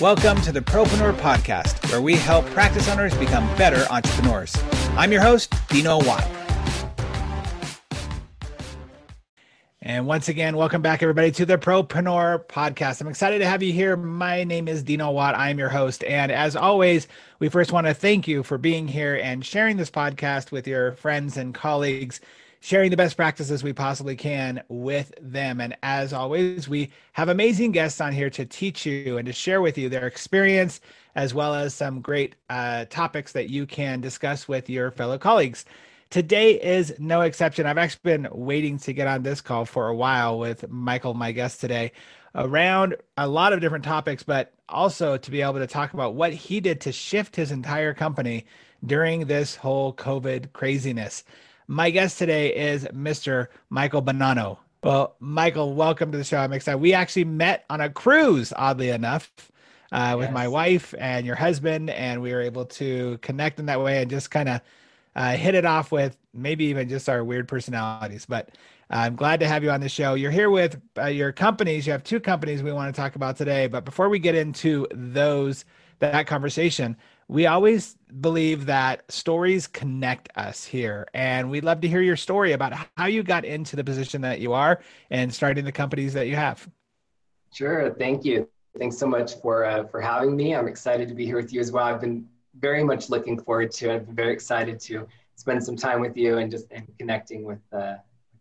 Welcome to the Propreneur Podcast, where we help practice owners become better entrepreneurs. I'm your host, Dino Watt. And once again, welcome back, everybody, to the Propreneur Podcast. I'm excited to have you here. My name is Dino Watt. I'm your host. And as always, we first want to thank you for being here and sharing this podcast with your friends and colleagues sharing the best practices we possibly can with them. And as always, we have amazing guests on here to teach you and to share with you their experience, as well as some great uh, topics that you can discuss with your fellow colleagues. Today is no exception. I've actually been waiting to get on this call for a while with Michael, my guest today, around a lot of different topics, but also to be able to talk about what he did to shift his entire company during this whole COVID craziness. My guest today is Mr. Michael Bonanno. Well, Michael, welcome to the show. I'm excited. We actually met on a cruise, oddly enough, uh, with yes. my wife and your husband, and we were able to connect in that way and just kind of uh, hit it off with maybe even just our weird personalities. But uh, I'm glad to have you on the show. You're here with uh, your companies. You have two companies we want to talk about today. But before we get into those, that conversation, we always believe that stories connect us here. And we'd love to hear your story about how you got into the position that you are and starting the companies that you have. Sure. Thank you. Thanks so much for uh, for having me. I'm excited to be here with you as well. I've been very much looking forward to. it. I've been very excited to spend some time with you and just and connecting with uh,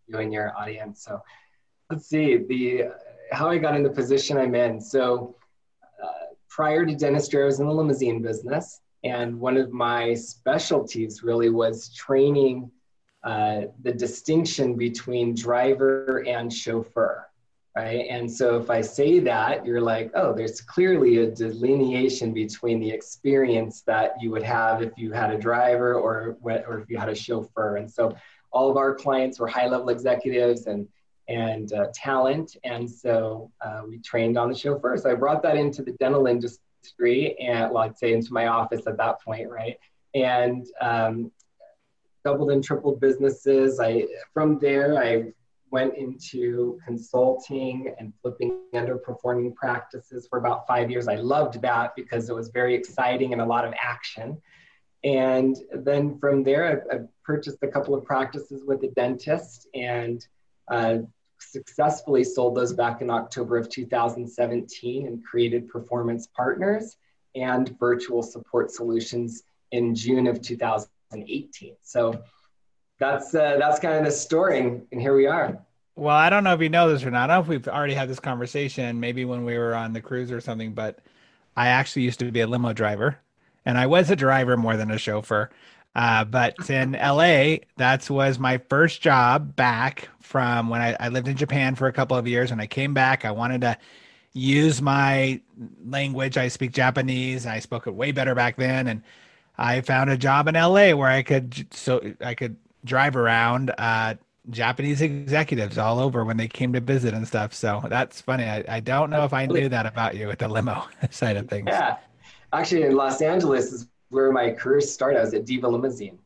you and your audience. So let's see the how I got in the position I'm in. So prior to dentistry, I was in the limousine business. And one of my specialties really was training uh, the distinction between driver and chauffeur, right? And so if I say that, you're like, oh, there's clearly a delineation between the experience that you would have if you had a driver or, or if you had a chauffeur. And so all of our clients were high level executives and and uh, talent. And so uh, we trained on the chauffeur. So I brought that into the dental industry and, well, I'd say into my office at that point, right? And um, doubled and tripled businesses. I from there I went into consulting and flipping underperforming practices for about five years. I loved that because it was very exciting and a lot of action. And then from there, I, I purchased a couple of practices with a dentist and uh, successfully sold those back in October of 2017 and created Performance Partners and Virtual Support Solutions in June of 2018. So that's uh, that's kind of the story, and here we are. Well, I don't know if you know this or not. I don't know if we've already had this conversation, maybe when we were on the cruise or something, but I actually used to be a limo driver, and I was a driver more than a chauffeur. Uh, but in LA, that was my first job back from when I, I lived in Japan for a couple of years. When I came back, I wanted to use my language. I speak Japanese. I spoke it way better back then, and I found a job in LA where I could so I could drive around uh, Japanese executives all over when they came to visit and stuff. So that's funny. I, I don't know if I knew that about you with the limo side of things. Yeah, actually, in Los Angeles is where my career started. I was at Diva Limousine.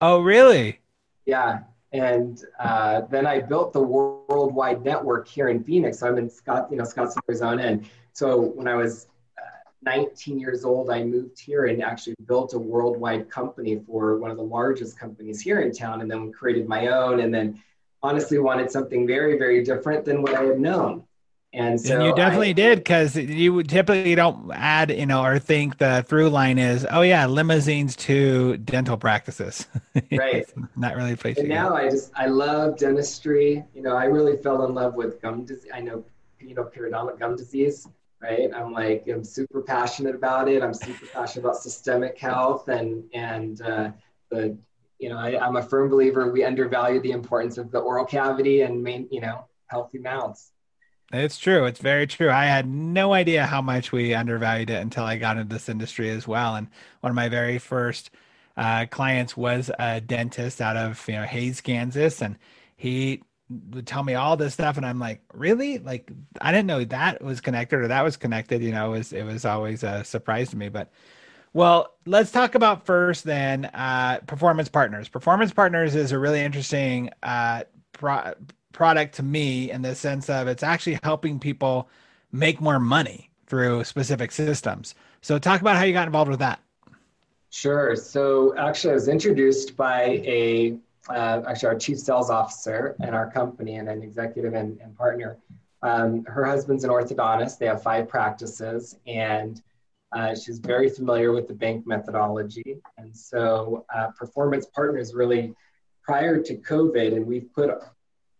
Oh, really? Yeah. And uh, then I built the worldwide network here in Phoenix. So I'm in Scott, you know, Scottsdale, Arizona. And so when I was uh, 19 years old, I moved here and actually built a worldwide company for one of the largest companies here in town. And then created my own. And then honestly wanted something very, very different than what I had known. And so and you definitely I, did because you typically don't add, you know, or think the through line is, oh yeah, limousines to dental practices. Right. not really a place. And now I just I love dentistry. You know, I really fell in love with gum disease. I know, you know, periodontal gum disease. Right. I'm like I'm super passionate about it. I'm super passionate about systemic health and and uh, the you know I, I'm a firm believer we undervalue the importance of the oral cavity and main you know healthy mouths. It's true. It's very true. I had no idea how much we undervalued it until I got into this industry as well. And one of my very first uh, clients was a dentist out of you know Hays, Kansas, and he would tell me all this stuff, and I'm like, really? Like I didn't know that was connected or that was connected. You know, it was it was always a surprise to me. But well, let's talk about first then uh, performance partners. Performance partners is a really interesting uh, pro- product to me in the sense of it's actually helping people make more money through specific systems. So talk about how you got involved with that. Sure. So actually, I was introduced by a uh, actually our chief sales officer in our company and an executive and, and partner. Um, her husband's an orthodontist. They have five practices, and uh, she's very familiar with the bank methodology. And so, uh, Performance Partners really, prior to COVID, and we've put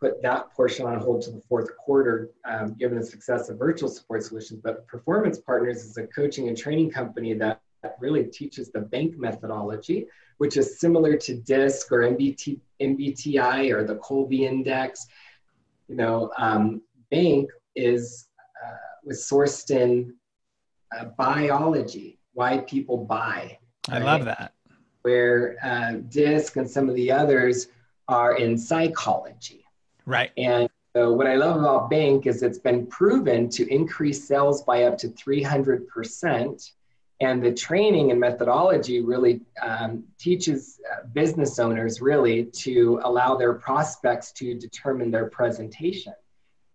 put that portion on hold to the fourth quarter, um, given the success of virtual support solutions. But Performance Partners is a coaching and training company that really teaches the bank methodology, which is similar to DISC or MBT, MBTI or the Kolbe Index. You know, um, bank is uh, was sourced in uh, biology, why people buy. Right? I love that. Where uh, DISC and some of the others are in psychology. Right. And so what I love about Bank is it's been proven to increase sales by up to 300%. And the training and methodology really um, teaches uh, business owners really to allow their prospects to determine their presentation.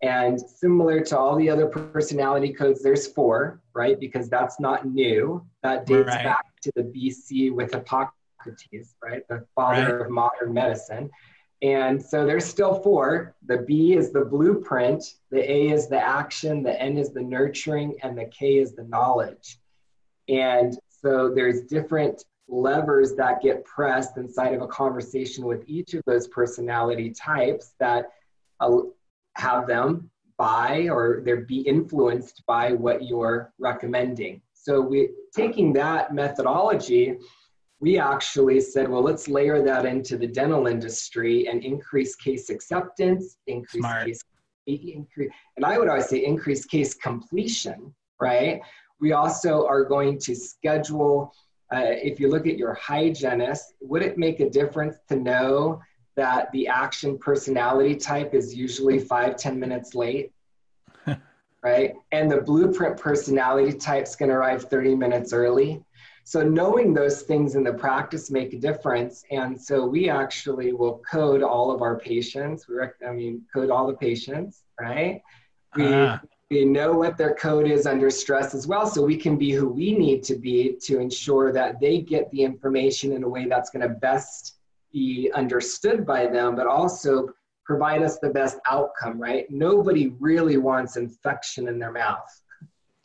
And similar to all the other personality codes, there's four, right? Because that's not new. That dates right. back to the BC with Hippocrates, right? The father right. of modern medicine. And so there's still four. The B is the blueprint, the A is the action, the N is the nurturing, and the K is the knowledge. And so there's different levers that get pressed inside of a conversation with each of those personality types that uh, have them buy or they're be influenced by what you're recommending. So we taking that methodology, we actually said, well, let's layer that into the dental industry and increase case acceptance, increase Smart. case increase, and I would always say increase case completion, right? We also are going to schedule. Uh, if you look at your hygienist, would it make a difference to know that the action personality type is usually five ten minutes late? right? And the blueprint personality type is going to arrive 30 minutes early. So knowing those things in the practice make a difference. And so we actually will code all of our patients. We rec- I mean, code all the patients, right? We, uh. we know what their code is under stress as well. So we can be who we need to be to ensure that they get the information in a way that's going to best be understood by them, but also provide us the best outcome, right? Nobody really wants infection in their mouth.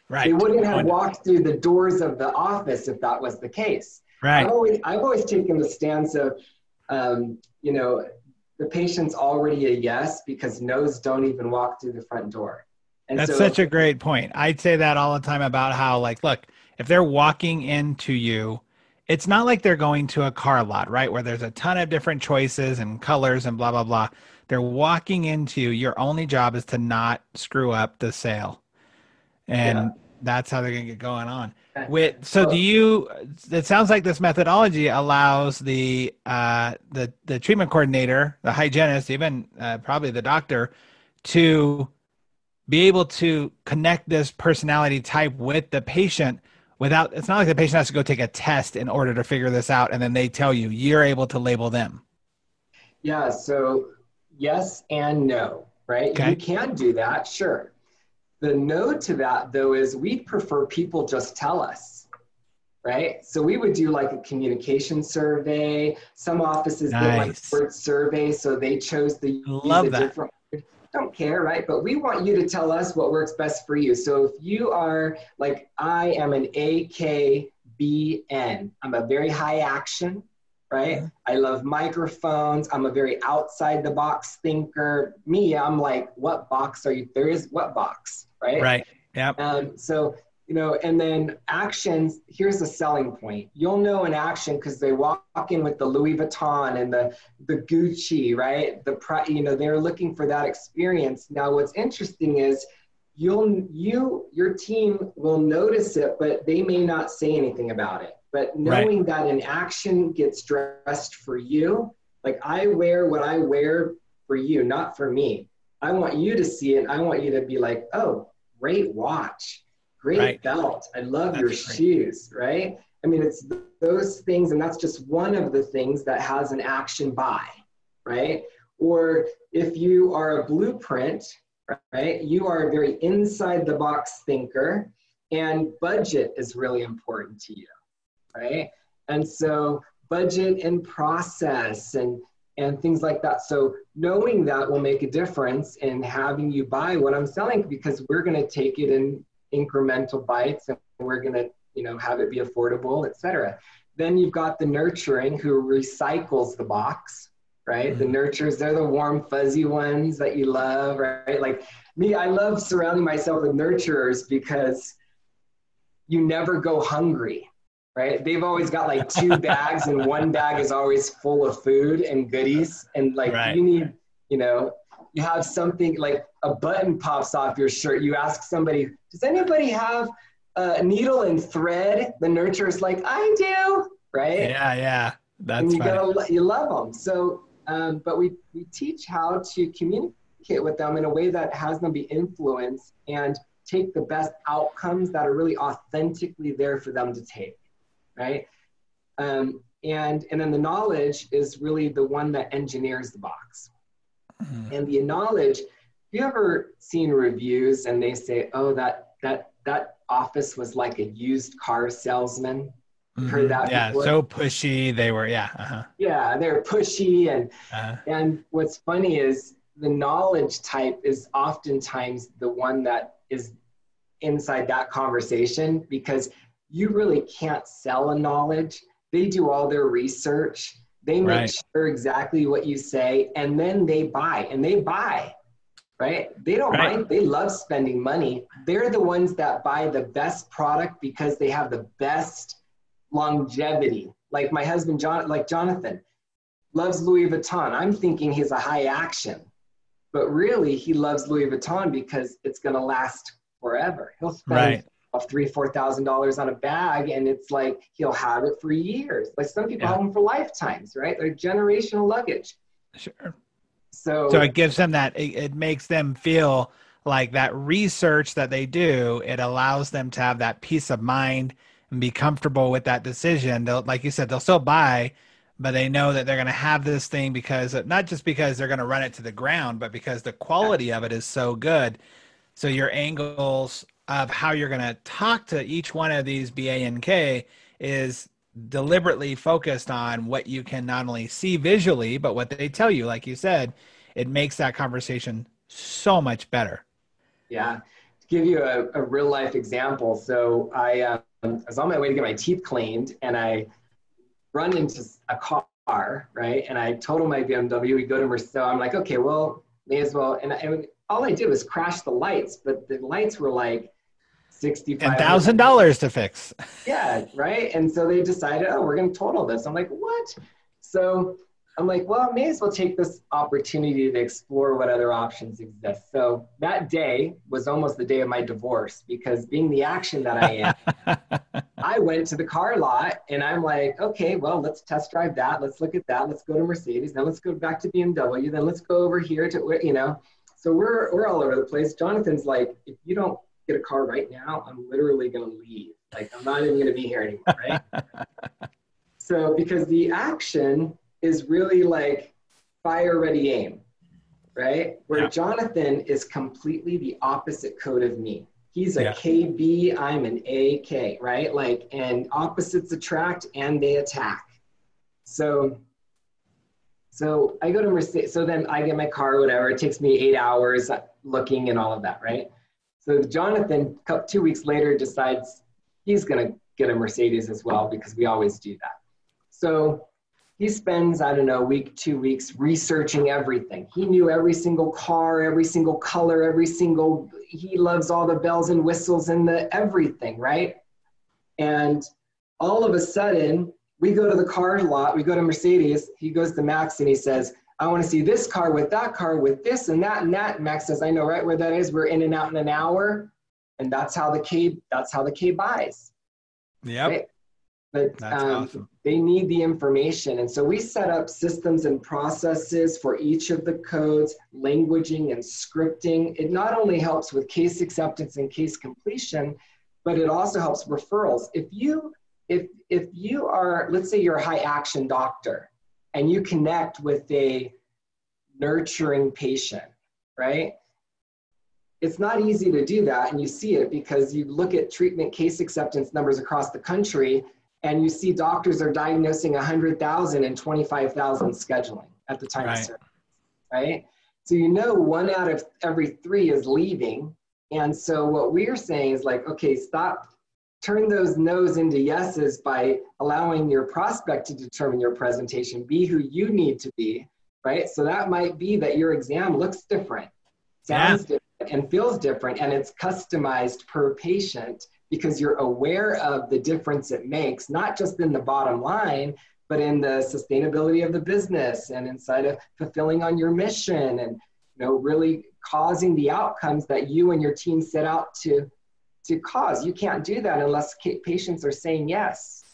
Right. They wouldn't have walked through the doors of the office if that was the case. Right. I've always, I've always taken the stance of, um, you know, the patient's already a yes because no's don't even walk through the front door. And That's so, such a great point. I'd say that all the time about how, like, look, if they're walking into you, it's not like they're going to a car lot, right? Where there's a ton of different choices and colors and blah, blah, blah. They're walking into you. your only job is to not screw up the sale and yeah. that's how they're going to get going on. With so, do you? It sounds like this methodology allows the uh, the the treatment coordinator, the hygienist, even uh, probably the doctor, to be able to connect this personality type with the patient without it's not like the patient has to go take a test in order to figure this out and then they tell you you're able to label them yeah so yes and no right okay. you can do that sure the no to that, though, is we'd prefer people just tell us, right? So we would do like a communication survey. Some offices nice. did like word survey, so they chose the love that. Different, word. don't care, right? But we want you to tell us what works best for you. So if you are like, I am an AKBN, I'm a very high action, right? Mm-hmm. I love microphones. I'm a very outside the box thinker. Me, I'm like, what box are you? There is what box, right? Right. Yeah. Um, so you know, and then actions. Here's the selling point. You'll know an action because they walk in with the Louis Vuitton and the the Gucci, right? The you know they're looking for that experience. Now, what's interesting is you'll you your team will notice it, but they may not say anything about it. But knowing right. that an action gets dressed for you, like I wear what I wear for you, not for me. I want you to see it. I want you to be like, oh, great watch, great right. belt. I love that's your great. shoes, right? I mean, it's those things, and that's just one of the things that has an action buy, right? Or if you are a blueprint, right, you are a very inside the box thinker. and budget is really important to you, right? And so budget and process and and things like that. So knowing that will make a difference in having you buy what I'm selling because we're going to take it in incremental bites and we're going to, you know, have it be affordable, etc. Then you've got the nurturing who recycles the box, right? Mm-hmm. The nurturers, they're the warm, fuzzy ones that you love, right? Like me, I love surrounding myself with nurturers because you never go hungry, right? They've always got like two bags, and one bag is always full of food and goodies. And like right. you need, you know, you have something like a button pops off your shirt. You ask somebody, does anybody have a needle and thread? The nurturer's like, I do, right? Yeah, yeah. That's and you gotta you love them. So, um, but we we teach how to communicate with them in a way that has them be influenced and take the best outcomes that are really authentically there for them to take right? Um, and and then the knowledge is really the one that engineers the box. Mm-hmm. And the knowledge, have you ever seen reviews and they say, "Oh, that that that office was like a used car salesman"? Mm-hmm. Heard that? Yeah, before? so pushy. They were, yeah, uh-huh. yeah, they're pushy, and uh-huh. and what's funny is the knowledge type is oftentimes the one that is inside that conversation because you really can't sell a knowledge. They do all their research. They make right. sure exactly what you say, and then they buy, and they buy, right? They don't right. mind. They love spending money. They're the ones that buy the best product because they have the best longevity. Like my husband, John, like Jonathan, loves Louis Vuitton. I'm thinking he's a high action, but really he loves Louis Vuitton because it's going to last forever. He'll spend right of three, four thousand dollars on a bag, and it's like he'll have it for years. Like some people yeah. have them for lifetimes, right? They're generational luggage. Sure. So, so it gives them that. It, it makes them feel like that research that they do. It allows them to have that peace of mind and be comfortable with that decision. They'll, like you said, they'll still buy, but they know that they're going to have this thing because not just because they're going to run it to the ground, but because the quality of it is so good. So your angles of how you're going to talk to each one of these BANK is deliberately focused on what you can not only see visually, but what they tell you. Like you said, it makes that conversation so much better. Yeah. To give you a, a real life example. So I, um, I was on my way to get my teeth cleaned and I run into a car, right? And I total my BMW. We go to Mercedes. I'm like, okay, well, may as well. And, I, and all I did was crash the lights, but the lights were like sixty-five thousand dollars to fix. yeah, right. And so they decided, oh, we're going to total this. I'm like, what? So I'm like, well, I may as well take this opportunity to explore what other options exist. So that day was almost the day of my divorce because being the action that I am, I went to the car lot and I'm like, okay, well, let's test drive that. Let's look at that. Let's go to Mercedes. Then let's go back to BMW. Then let's go over here to, you know, so we're, we're all over the place. Jonathan's like, if you don't get a car right now, I'm literally going to leave. Like, I'm not even going to be here anymore, right? so, because the action is really like fire, ready, aim, right? Where yeah. Jonathan is completely the opposite code of me. He's a yeah. KB, I'm an AK, right? Like, and opposites attract and they attack. So, so I go to Mercedes. So then I get my car, whatever. It takes me eight hours looking and all of that, right? So Jonathan, two weeks later, decides he's going to get a Mercedes as well because we always do that. So he spends, I don't know, a week, two weeks researching everything. He knew every single car, every single color, every single, he loves all the bells and whistles and the everything, right? And all of a sudden, we go to the car lot, we go to Mercedes, he goes to Max and he says, I want to see this car with that car with this and that and that. And Max says, I know right where that is. We're in and out in an hour. And that's how the K that's how the K buys. Yeah. Right? But um, awesome. they need the information. And so we set up systems and processes for each of the codes, languaging and scripting. It not only helps with case acceptance and case completion, but it also helps referrals. If you if if you are, let's say you're a high action doctor and you connect with a nurturing patient, right? it's not easy to do that. And you see it because you look at treatment case acceptance numbers across the country and you see doctors are diagnosing 100,000 and 25,000 scheduling at the time right. of service, right? So you know one out of every three is leaving. And so what we're saying is like, okay, stop, turn those no's into yeses by allowing your prospect to determine your presentation, be who you need to be, right? So that might be that your exam looks different, sounds yeah. different, and feels different, and it's customized per patient because you're aware of the difference it makes, not just in the bottom line, but in the sustainability of the business and inside of fulfilling on your mission and you know really causing the outcomes that you and your team set out to to cause. You can't do that unless patients are saying yes.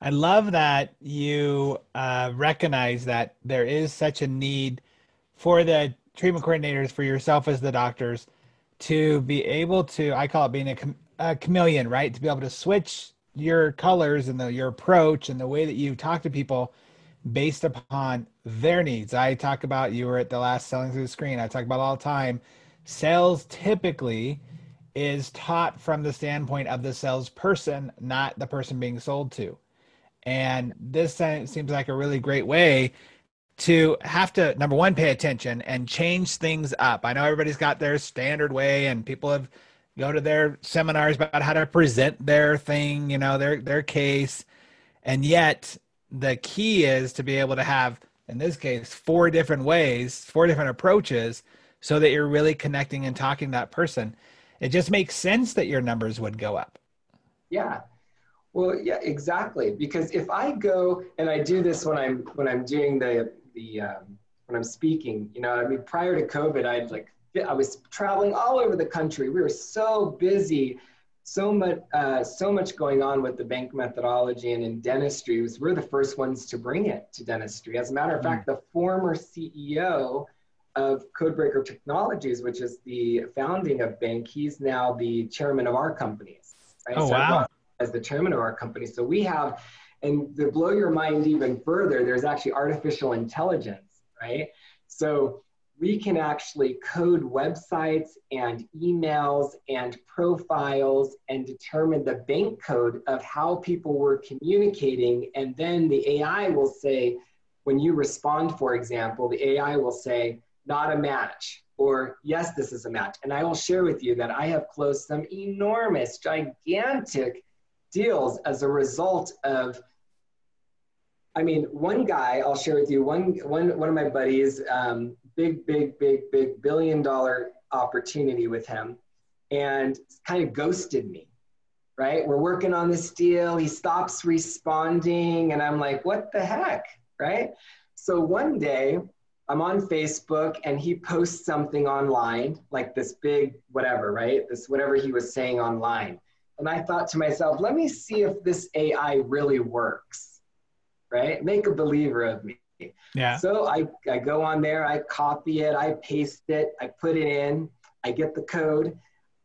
I love that you uh, recognize that there is such a need for the treatment coordinators, for yourself as the doctors, to be able to, I call it being a, a chameleon, right? To be able to switch your colors and the, your approach and the way that you talk to people based upon their needs. I talk about you were at the last selling through the screen. I talk about all the time. Sales typically is taught from the standpoint of the salesperson, not the person being sold to. And this seems like a really great way to have to number one pay attention and change things up. I know everybody's got their standard way and people have go to their seminars about how to present their thing, you know, their their case. And yet the key is to be able to have in this case four different ways, four different approaches so that you're really connecting and talking to that person. It just makes sense that your numbers would go up. Yeah. Well, yeah, exactly. Because if I go and I do this when I'm when I'm doing the the um, when I'm speaking, you know, I mean, prior to COVID, I'd like I was traveling all over the country. We were so busy, so much, uh, so much going on with the bank methodology and in dentistry. Was we're the first ones to bring it to dentistry. As a matter of mm. fact, the former CEO of Codebreaker Technologies, which is the founding of Bank, he's now the chairman of our company. Right? Oh so wow! As the chairman of our company, so we have, and to blow your mind even further, there's actually artificial intelligence, right? So we can actually code websites and emails and profiles and determine the bank code of how people were communicating. And then the AI will say, when you respond, for example, the AI will say, not a match, or yes, this is a match. And I will share with you that I have closed some enormous, gigantic deals as a result of I mean, one guy I'll share with you. One one one of my buddies um, big, big, big, big billion dollar opportunity with him and kind of ghosted me. Right? We're working on this deal. He stops responding, and I'm like, what the heck? Right? So one day, I'm on Facebook and he posts something online, like this big whatever, right? This whatever he was saying online. And I thought to myself, let me see if this AI really works, right? Make a believer of me. Yeah. So I, I go on there, I copy it, I paste it, I put it in, I get the code,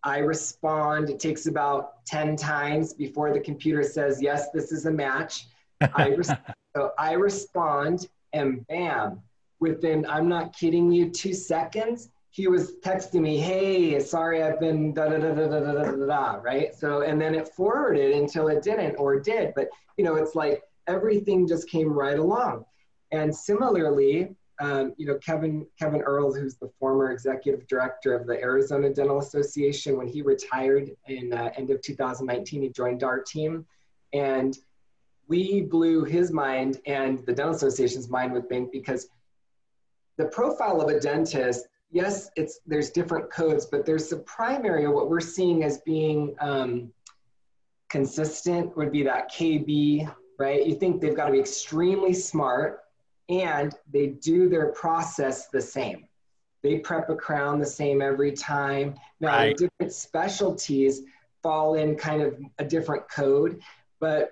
I respond. It takes about 10 times before the computer says, yes, this is a match. I res- so I respond and bam, within, I'm not kidding you, two seconds, he was texting me, hey, sorry, I've been da da da da da da da da, right? So, and then it forwarded until it didn't or did. But, you know, it's like everything just came right along. And similarly, um, you know, Kevin Kevin Earls, who's the former executive director of the Arizona Dental Association, when he retired in uh, end of 2019, he joined our team, and we blew his mind and the Dental Association's mind with Bank because the profile of a dentist, yes, it's there's different codes, but there's the primary what we're seeing as being um, consistent would be that KB, right? You think they've got to be extremely smart and they do their process the same. They prep a crown the same every time. Now, right. different specialties fall in kind of a different code, but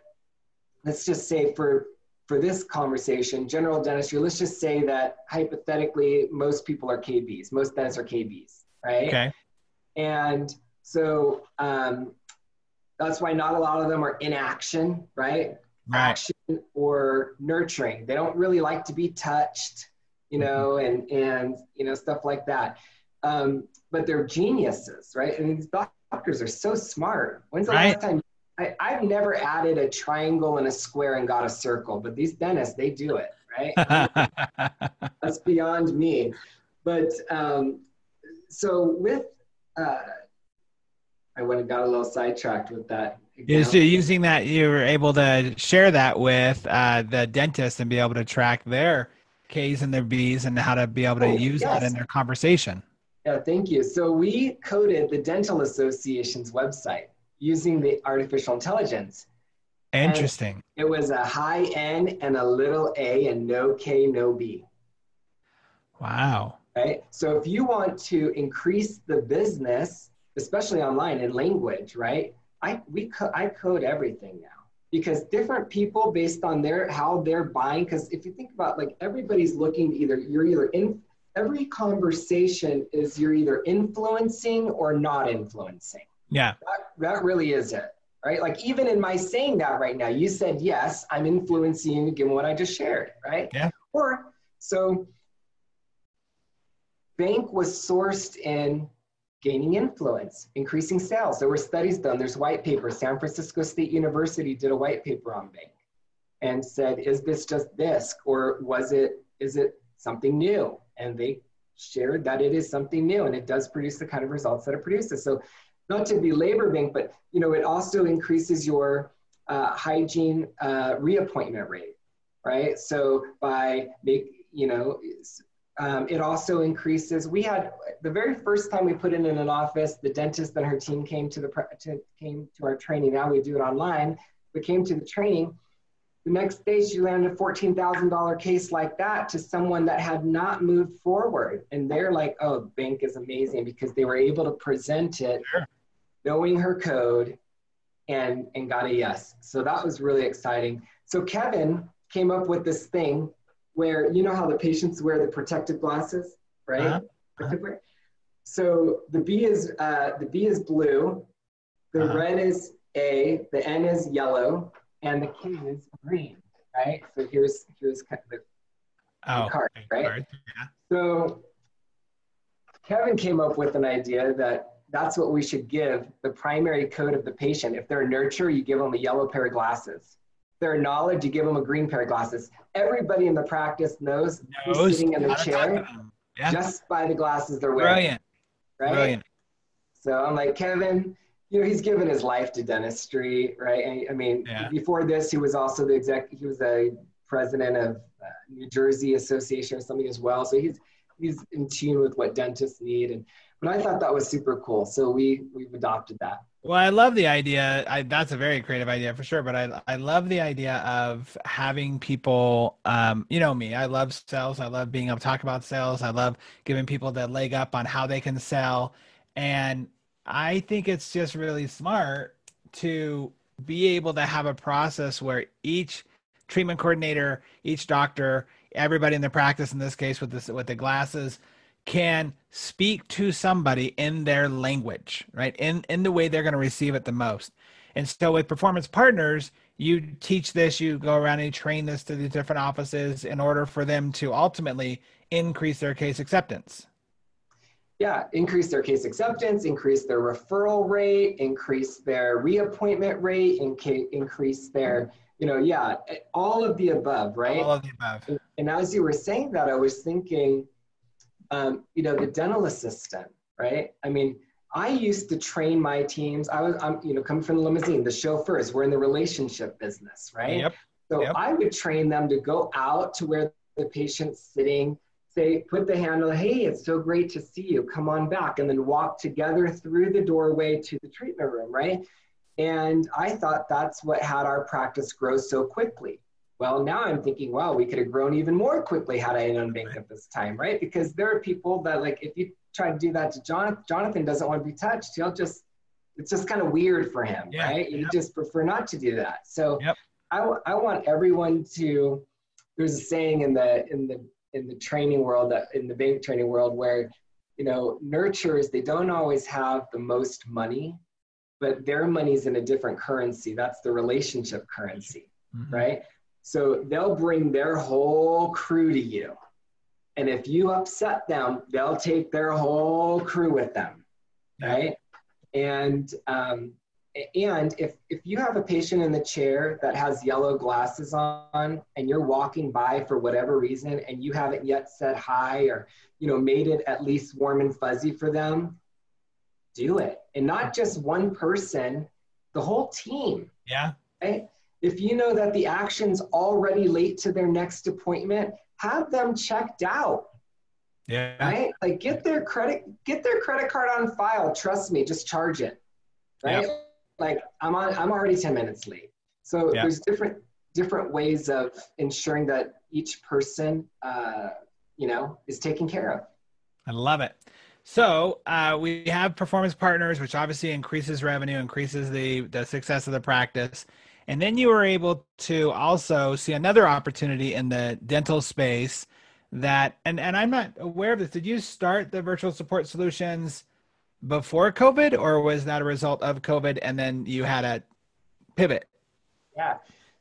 let's just say for for this conversation, general dentistry, let's just say that hypothetically most people are KBs, most dentists are KBs, right? Okay. And so um, that's why not a lot of them are in action, right? right. action or nurturing. They don't really like to be touched, you know, mm-hmm. and and you know stuff like that. um, but they're geniuses, right? And these doctors are so smart. When's the right. last time? I, I've never added a triangle and a square and got a circle, but these dentists, they do it, right? That's beyond me. But um, so with, uh, I went and got a little sidetracked with that. Is using that you were able to share that with uh, the dentist and be able to track their K's and their B's and how to be able to oh, use yes. that in their conversation. Yeah, thank you. So we coded the Dental Association's website using the artificial intelligence. Interesting. And it was a high N and a little a and no K, no B. Wow. Right. So if you want to increase the business, especially online in language, right? I we co- I code everything now because different people based on their how they're buying. Because if you think about like everybody's looking to either you're either in every conversation is you're either influencing or not influencing. Yeah. That, that really is it. Right. Like even in my saying that right now, you said yes, I'm influencing you given what I just shared, right? Yeah. Or so bank was sourced in gaining influence, increasing sales. There were studies done. There's white paper. San Francisco State University did a white paper on bank and said, is this just this or was it, is it something new? And they shared that it is something new and it does produce the kind of results that it produces. So not to be labor bank, but you know, it also increases your uh, hygiene uh, reappointment rate, right? So by make, you know, um, it also increases. We had the very first time we put it in an office, the dentist and her team came to the to, came to our training. Now we do it online. We came to the training. The next day, she landed a fourteen thousand dollar case like that to someone that had not moved forward, and they're like, "Oh, bank is amazing because they were able to present it, sure. Knowing her code, and and got a yes." So that was really exciting. So Kevin came up with this thing where you know how the patients wear the protective glasses, right? Uh-huh. So the B is uh, the B is blue, the uh-huh. red is A, the N is yellow, and the K is green, right? So here's here's kind of the, oh, card, right? Card. Yeah. So Kevin came up with an idea that that's what we should give the primary code of the patient. If they're a nurture, you give them a yellow pair of glasses their knowledge, you give them a green pair of glasses. Everybody in the practice knows, knows who's sitting in the chair yeah. just by the glasses they're wearing. Brilliant. Right? Brilliant. So I'm like, Kevin, you know, he's given his life to dentistry, right? And, I mean, yeah. before this, he was also the exec, he was a president of uh, New Jersey Association or something as well. So he's, he's in tune with what dentists need. And, but I thought that was super cool. So we, we've adopted that. Well, I love the idea. I, that's a very creative idea for sure. But I, I love the idea of having people, um, you know me, I love sales. I love being able to talk about sales. I love giving people the leg up on how they can sell. And I think it's just really smart to be able to have a process where each treatment coordinator, each doctor, everybody in the practice, in this case with this, with the glasses, can speak to somebody in their language, right? In in the way they're going to receive it the most. And so with performance partners, you teach this, you go around and you train this to the different offices in order for them to ultimately increase their case acceptance. Yeah, increase their case acceptance, increase their referral rate, increase their reappointment rate, inca- increase their, you know, yeah, all of the above, right? All of the above. And, and as you were saying that, I was thinking, um, you know, the dental assistant, right? I mean, I used to train my teams. I was, I'm, you know, coming from the limousine, the chauffeurs. We're in the relationship business, right? Yep. So yep. I would train them to go out to where the patient's sitting, say, put the handle, hey, it's so great to see you. Come on back, and then walk together through the doorway to the treatment room, right? And I thought that's what had our practice grow so quickly. Well, now I'm thinking, wow, we could have grown even more quickly had I unbanked at this time, right? Because there are people that like, if you try to do that to Jonathan, Jonathan doesn't want to be touched. He'll just, it's just kind of weird for him, yeah, right? You just prefer not to do that. So yep. I, I want everyone to, there's a saying in the, in the, in the training world, that in the bank training world where, you know, nurturers, they don't always have the most money, but their money's in a different currency. That's the relationship currency, mm-hmm. right? So they'll bring their whole crew to you, And if you upset them, they'll take their whole crew with them, right? And um, and if if you have a patient in the chair that has yellow glasses on and you're walking by for whatever reason and you haven't yet said hi or you know made it at least warm and fuzzy for them do it. And not just one person the whole team. Yeah. Right if you know that the action's already late to their next appointment have them checked out yeah right like get their credit get their credit card on file trust me just charge it right yep like I'm on, I'm already 10 minutes late. So yeah. there's different different ways of ensuring that each person, uh, you know, is taken care of. I love it. So uh, we have performance partners, which obviously increases revenue, increases the the success of the practice, and then you were able to also see another opportunity in the dental space that and and I'm not aware of this. Did you start the virtual support solutions before COVID, or was that a result of COVID and then you had a pivot? Yeah.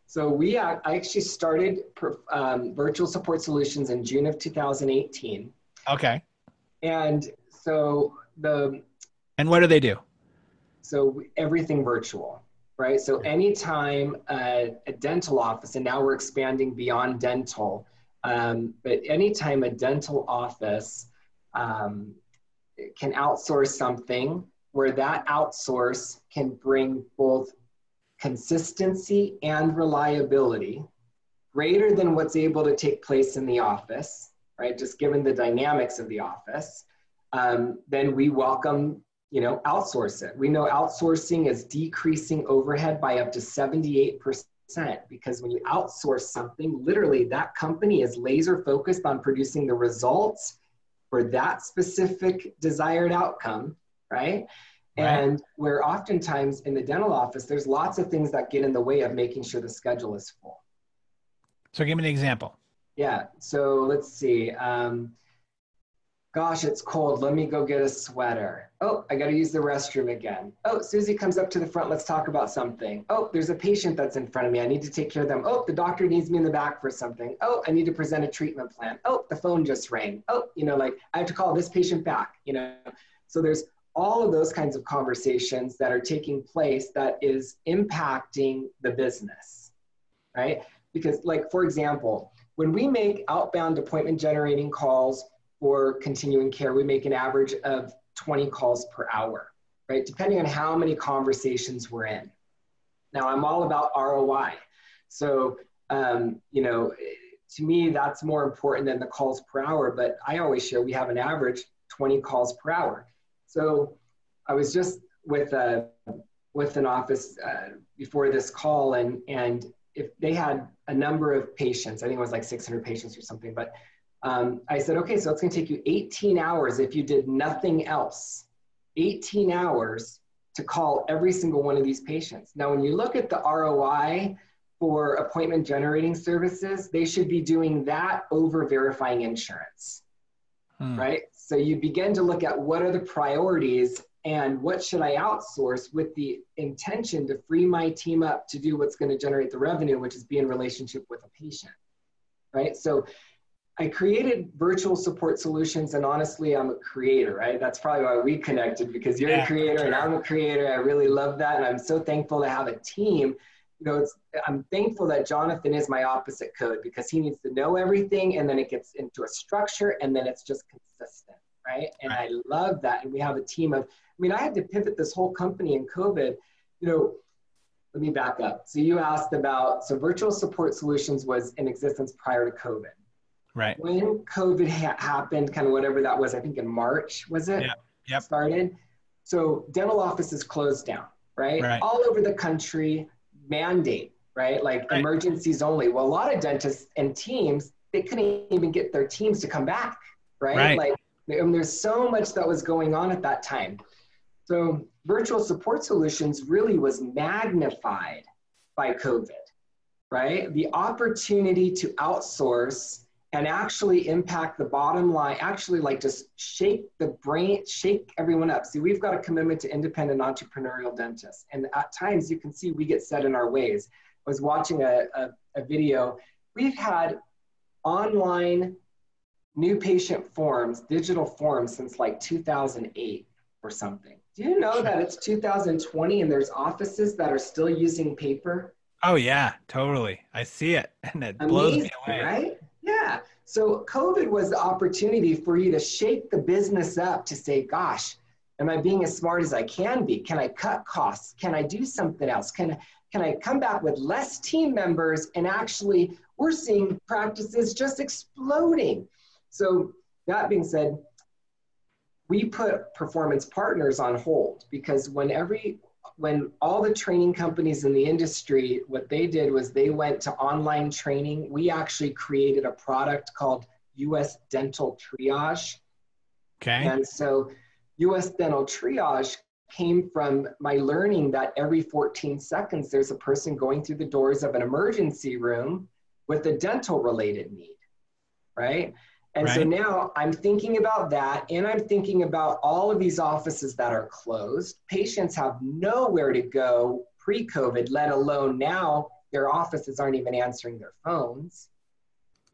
So we uh, I actually started um, virtual support solutions in June of 2018. Okay. And so the and what do they do? So everything virtual, right? So anytime a, dental office, and now we're expanding beyond dental, um, but anytime a dental office um, can outsource something where that outsource can bring both consistency and reliability greater than what's able to take place in the office, right? Just given the dynamics of the office, um, then we welcome, you know, outsource it. We know outsourcing is decreasing overhead by up to 78% because when you outsource something, literally that company is laser focused on producing the results for that specific desired outcome, right? right? And where oftentimes in the dental office, there's lots of things that get in the way of making sure the schedule is full. So give me an example. Yeah. So let's see. Um, Gosh, it's cold. Let me go get a sweater. Oh, I got to use the restroom again. Oh, Susie comes up to the front. Let's talk about something. Oh, there's a patient that's in front of me. I need to take care of them. Oh, the doctor needs me in the back for something. Oh, I need to present a treatment plan. Oh, the phone just rang. Oh, you know, like I have to call this patient back, you know. So there's all of those kinds of conversations that are taking place that is impacting the business, right? Because, like, for example, when we make outbound appointment generating calls, for continuing care, we make an average of 20 calls per hour, right? Depending on how many conversations we're in. Now, I'm all about ROI. So, um, you know, to me, that's more important than the calls per hour, but I always share we have an average 20 calls per hour. So, I was just with a with an office uh, before this call, and and if they had a number of patients, I think it was like 600 patients or something, but um, I said, okay, so it's going to take you 18 hours if you did nothing else. 18 hours to call every single one of these patients. Now, when you look at the ROI for appointment generating services, they should be doing that over verifying insurance, hmm. right? So you begin to look at what are the priorities and what should I outsource with the intention to free my team up to do what's going to generate the revenue, which is be in relationship with a patient, right? So I created virtual support solutions, and honestly, I'm a creator, right? That's probably why we connected because you're yeah, a creator and I'm a creator. I really love that, and I'm so thankful to have a team. You know, it's, I'm thankful that Jonathan is my opposite code because he needs to know everything, and then it gets into a structure, and then it's just consistent, right? And right. I love that, and we have a team of. I mean, I had to pivot this whole company in COVID. You know, let me back up. So you asked about so virtual support solutions was in existence prior to COVID Right. When COVID ha- happened, kind of whatever that was, I think in March, was it? Yeah. Yep. Started. So dental offices closed down, right? right. All over the country, mandate, right? Like right. emergencies only. Well, a lot of dentists and teams, they couldn't even get their teams to come back, right? right. Like mean, there's so much that was going on at that time. So virtual support solutions really was magnified by COVID, right? The opportunity to outsource and actually impact the bottom line, actually like just shake the brain, shake everyone up. See, we've got a commitment to independent entrepreneurial dentists. And at times you can see we get set in our ways. I was watching a, a, a video. We've had online new patient forms, digital forms since like 2008 or something. Do you know that it's 2020 and there's offices that are still using paper? Oh yeah, totally. I see it and it Amazing, blows me away. Right? Yeah. So COVID was the opportunity for you to shake the business up to say, gosh, am I being as smart as I can be? Can I cut costs? Can I do something else? Can can I come back with less team members and actually we're seeing practices just exploding. So that being said, we put performance partners on hold because when every when all the training companies in the industry what they did was they went to online training. We actually created a product called us dental triage. Okay. And so us dental triage came from my learning that every 14 seconds there's a person going through the doors of an emergency room with a dental related need right and right. so now I'm thinking about that, and I'm thinking about all of these offices that are closed. Patients have nowhere to go pre COVID, let alone now their offices aren't even answering their phones.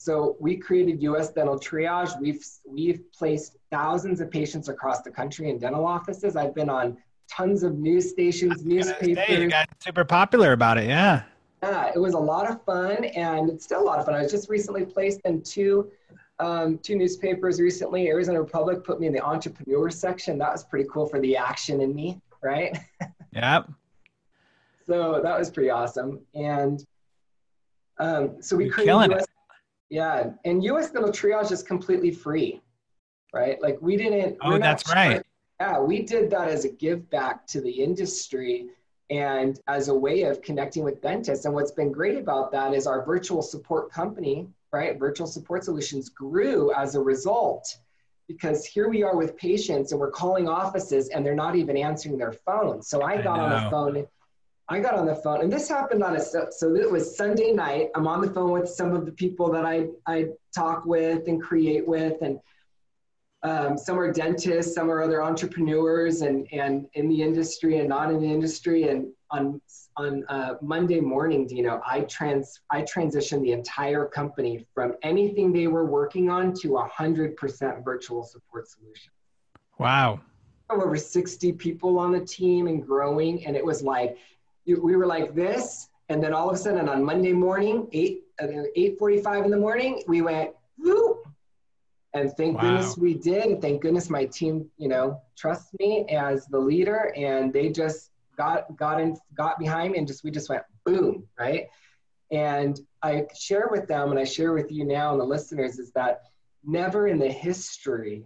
So we created US Dental Triage. We've, we've placed thousands of patients across the country in dental offices. I've been on tons of news stations, newspapers. Say, you got super popular about it, yeah. Yeah, it was a lot of fun, and it's still a lot of fun. I was just recently placed in two um, two newspapers recently. Arizona Republic put me in the entrepreneur section. That was pretty cool for the action in me, right? Yep. so that was pretty awesome. And um, so we You're created US, yeah, and US Dental Triage is completely free, right? Like we didn't. Oh, that's right. Yeah, we did that as a give back to the industry and as a way of connecting with dentists. And what's been great about that is our virtual support company right? Virtual support solutions grew as a result because here we are with patients and we're calling offices and they're not even answering their phone. So I got I on the phone. I got on the phone, and this happened on a so it was Sunday night. I'm on the phone with some of the people that I I talk with and create with, and um, some are dentists, some are other entrepreneurs, and and in the industry and not in the industry. And on on uh, Monday morning, Dino, I trans I transitioned the entire company from anything they were working on to a hundred percent virtual support solution. Wow. Over 60 people on the team and growing, and it was like we were like this, and then all of a sudden on Monday morning, eight uh, 8:45 in the morning, we went and thank wow. goodness we did. And thank goodness my team, you know, trusts me as the leader, and they just got got in got behind me and just we just went boom right and i share with them and i share with you now and the listeners is that never in the history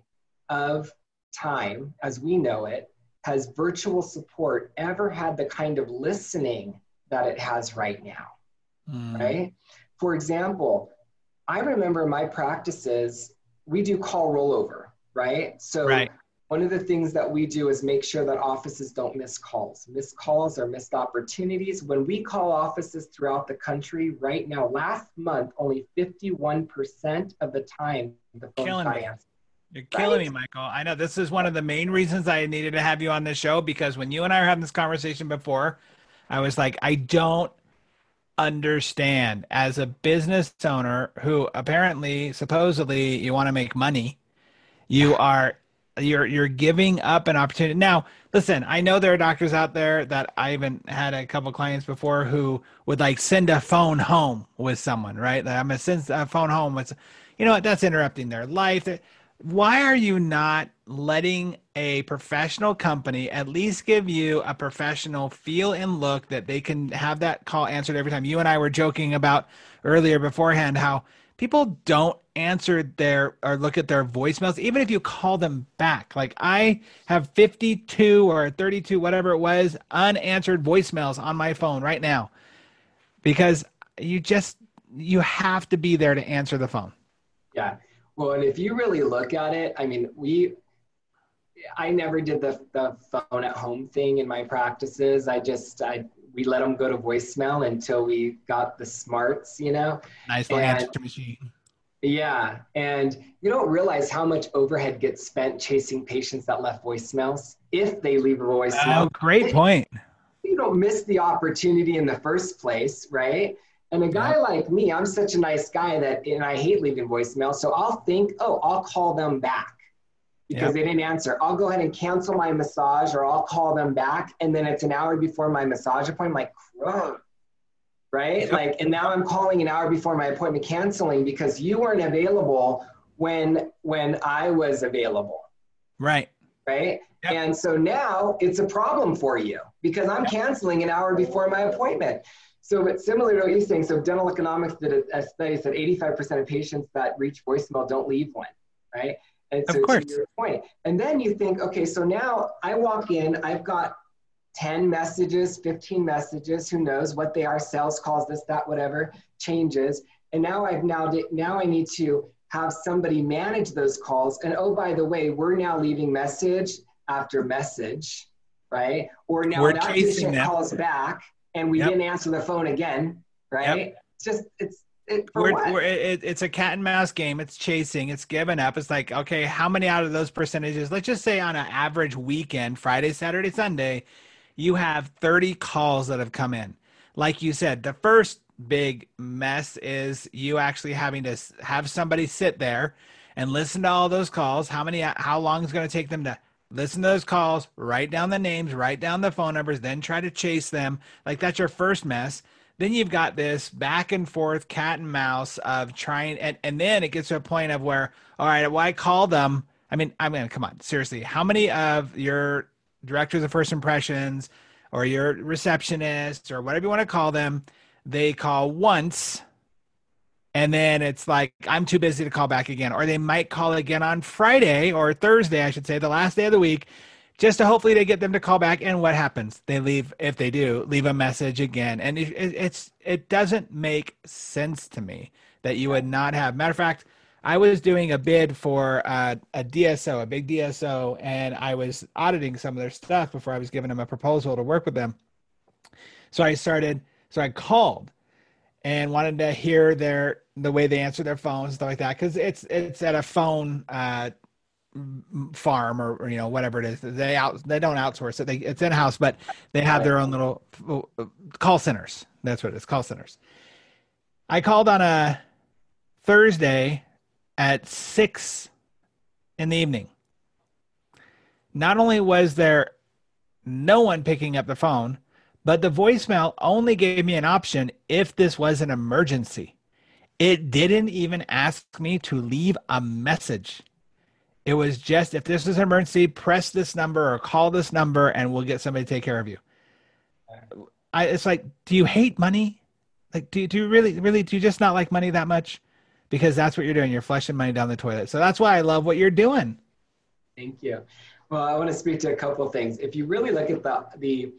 of time as we know it has virtual support ever had the kind of listening that it has right now mm. right for example i remember my practices we do call rollover right so right one of the things that we do is make sure that offices don't miss calls. Missed calls are missed opportunities. When we call offices throughout the country right now, last month, only 51% of the time the phone killing me. You're killing right? me, Michael. I know this is one of the main reasons I needed to have you on the show because when you and I were having this conversation before, I was like, I don't understand. As a business owner who apparently, supposedly, you want to make money. You are you're you're giving up an opportunity. Now listen i know there are doctors out there that i even had a couple clients before who would like send a phone home with someone right? I'm gonna send a phone home with you know what? That's interrupting their life why are you not letting a professional company at least give you a professional feel and look that they can have that call answered every time? You and i were joking about earlier beforehand how people don't answer their or look at their voicemails even if you call them back. Like i have 52 or 32 whatever it was unanswered voicemails on my phone right now because you just you have to be there to answer the phone. Yeah well and if you really look at it i mean we i never did the, the phone at home thing in my practices i just i we let them go to voicemail until we got the smarts, you know. Nice little and, answer machine. Yeah, and you don't realize how much overhead gets spent chasing patients that left voicemails if they leave a voicemail. Oh, great point. You don't miss the opportunity in the first place, right? And a guy like me, I'm such a nice guy that, and I hate leaving voicemail. So I'll think, oh, I'll call them back because yep. they didn't answer. I'll go ahead and cancel my massage or I'll call them back. And then it's an hour before my massage appointment. like, Whoa. right? Yep. Like, and now I'm calling an hour before my appointment canceling because you weren't available when when I was available. Right. Right. Yep. And so now it's a problem for you because I'm canceling an hour before my appointment. So, but similar to what you're saying, so dental economics did a, a study said 85% of patients that reach voicemail don't leave one, right? And so of course. to your point. And then you think, okay, so now I walk in, I've got 10 messages, 15 messages, who knows what they are, sales calls, this, that, whatever, changes. And now I've now, now I need to have somebody manage those calls. And oh, by the way, we're now leaving message after message, right? Or now we're that patient calls back and we yep. didn't answer the phone again, right? Yep. It's just it's it, we're, we're, it, it's a cat and mouse game. It's chasing. It's giving up. It's like okay, how many out of those percentages? Let's just say on an average weekend, Friday, Saturday, Sunday, you have thirty calls that have come in. Like you said, the first big mess is you actually having to have somebody sit there and listen to all those calls. How many? How long is going to take them to listen to those calls, write down the names, write down the phone numbers, then try to chase them. Like that's your first mess. Then you've got this back and forth cat and mouse of trying, and, and then it gets to a point of where, all right, well, I call them. I mean, I mean, come on, seriously, how many of your directors of first impressions or your receptionists or whatever you want to call them, they call once and then it's like i'm too busy to call back again or they might call again on friday or thursday i should say the last day of the week just to hopefully to get them to call back. And what happens? They leave if they do leave a message again. And it, it, it's it doesn't make sense to me that you would not have. Matter of fact i was doing a bid for uh, a dso a big dso and i was auditing some of their stuff before i was giving them a proposal to work with them. So i started so i called and wanted to hear their the way they answer their phones stuff like that because it's it's at a phone uh, farm or, or, you know whatever it is. They out they don't outsource it. They, it's in house but they have their own little uh, call centers. That's what it is call centers. I called on a thursday at six in the evening. Not only was there no one picking up the phone but the voicemail only gave me an option if this was an emergency. It didn't even ask me to leave a message. It was just if this is an emergency, press this number or call this number and we'll get somebody to take care of you. I, it's like, do you hate money? Like, do, do you really, really, do you just not like money that much? Because that's what you're doing. You're flushing money down the toilet. So that's why I love what you're doing. Thank you. Well, I want to speak to a couple things. If you really look at the, the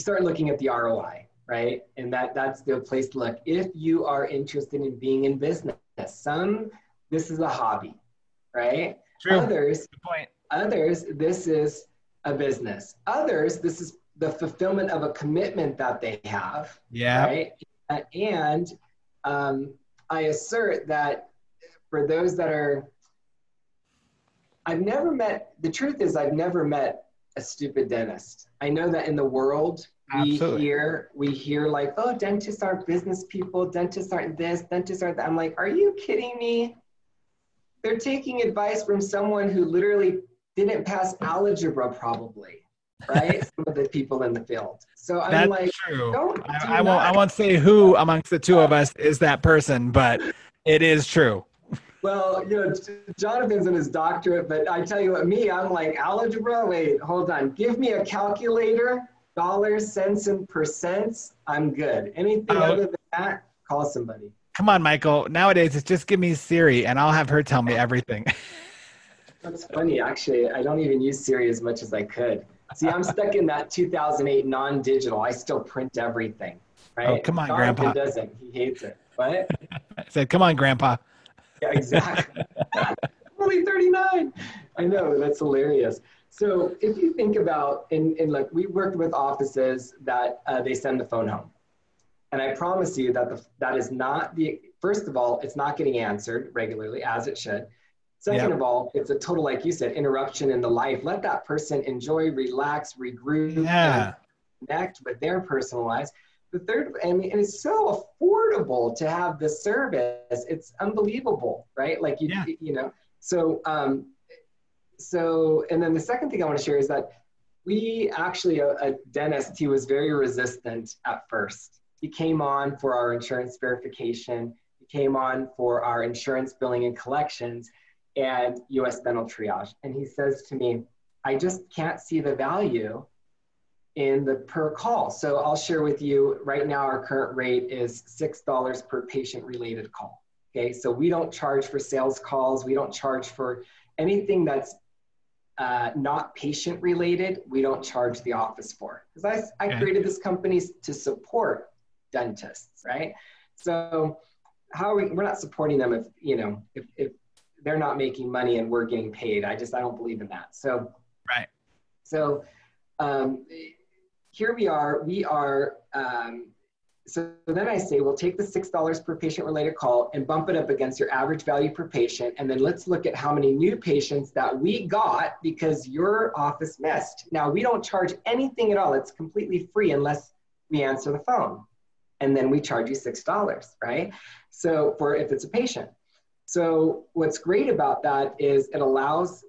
you start looking at the ROI, right? And that that's the place to look. If you are interested in being in business, some this is a hobby, right? True. Others, Good point. others, this is a business. Others, this is the fulfillment of a commitment that they have. Yeah. Right. And um, I assert that for those that are, I've never met. The truth is, I've never met a stupid dentist. I know that in the world we Absolutely. hear we hear like, oh, dentists aren't business people, dentists aren't this, dentists aren't that. I'm like, are you kidding me? They're taking advice from someone who literally didn't pass algebra, probably. Right? Some of the people in the field. So I'm That's like, true. Don't, I, I won't. I won't say who amongst the two of us is that person, but it is true. Well, you know, Jonathan's in his doctorate, but I tell you what, me, I'm like algebra. Wait, hold on. Give me a calculator, dollars, cents, and percents. I'm good. Anything oh. other than that, call somebody. Come on, Michael. Nowadays, it's just give me Siri, and I'll have her tell me everything. That's funny, actually. I don't even use Siri as much as I could. See, I'm stuck in that 2008 non-digital. I still print everything. Right? Oh, come on, Jonathan Grandpa. doesn't. He hates it. What? I said, come on, Grandpa. Yeah, exactly. only 39. I know, that's hilarious. So if you think about, in, in like, we worked with offices that uh, they send the phone home. And I promise you that the, that is not the, first of all, it's not getting answered regularly as it should. Second yep. of all, it's a total, like you said, interruption in the life. Let that person enjoy, relax, regroup, yeah. connect with their personal lives. The third, I mean, and it's so affordable to have this service. It's unbelievable, right? Like you, yeah. you know. So, um, so, and then the second thing I want to share is that we actually a, a dentist. He was very resistant at first. He came on for our insurance verification. He came on for our insurance billing and collections, and U.S. dental triage. And he says to me, "I just can't see the value." In the per call. So I'll share with you right now our current rate is $6 per patient related call. Okay, so we don't charge for sales calls, we don't charge for anything that's uh, not patient related, we don't charge the office for. Because I, I created this company to support dentists, right? So how are we, we're not supporting them if, you know, if, if they're not making money and we're getting paid. I just, I don't believe in that. So, right. So, um, here we are, we are, um, so then I say, well, take the $6 per patient related call and bump it up against your average value per patient. And then let's look at how many new patients that we got because your office missed. Now, we don't charge anything at all. It's completely free unless we answer the phone. And then we charge you $6, right? So for if it's a patient. So what's great about that is it allows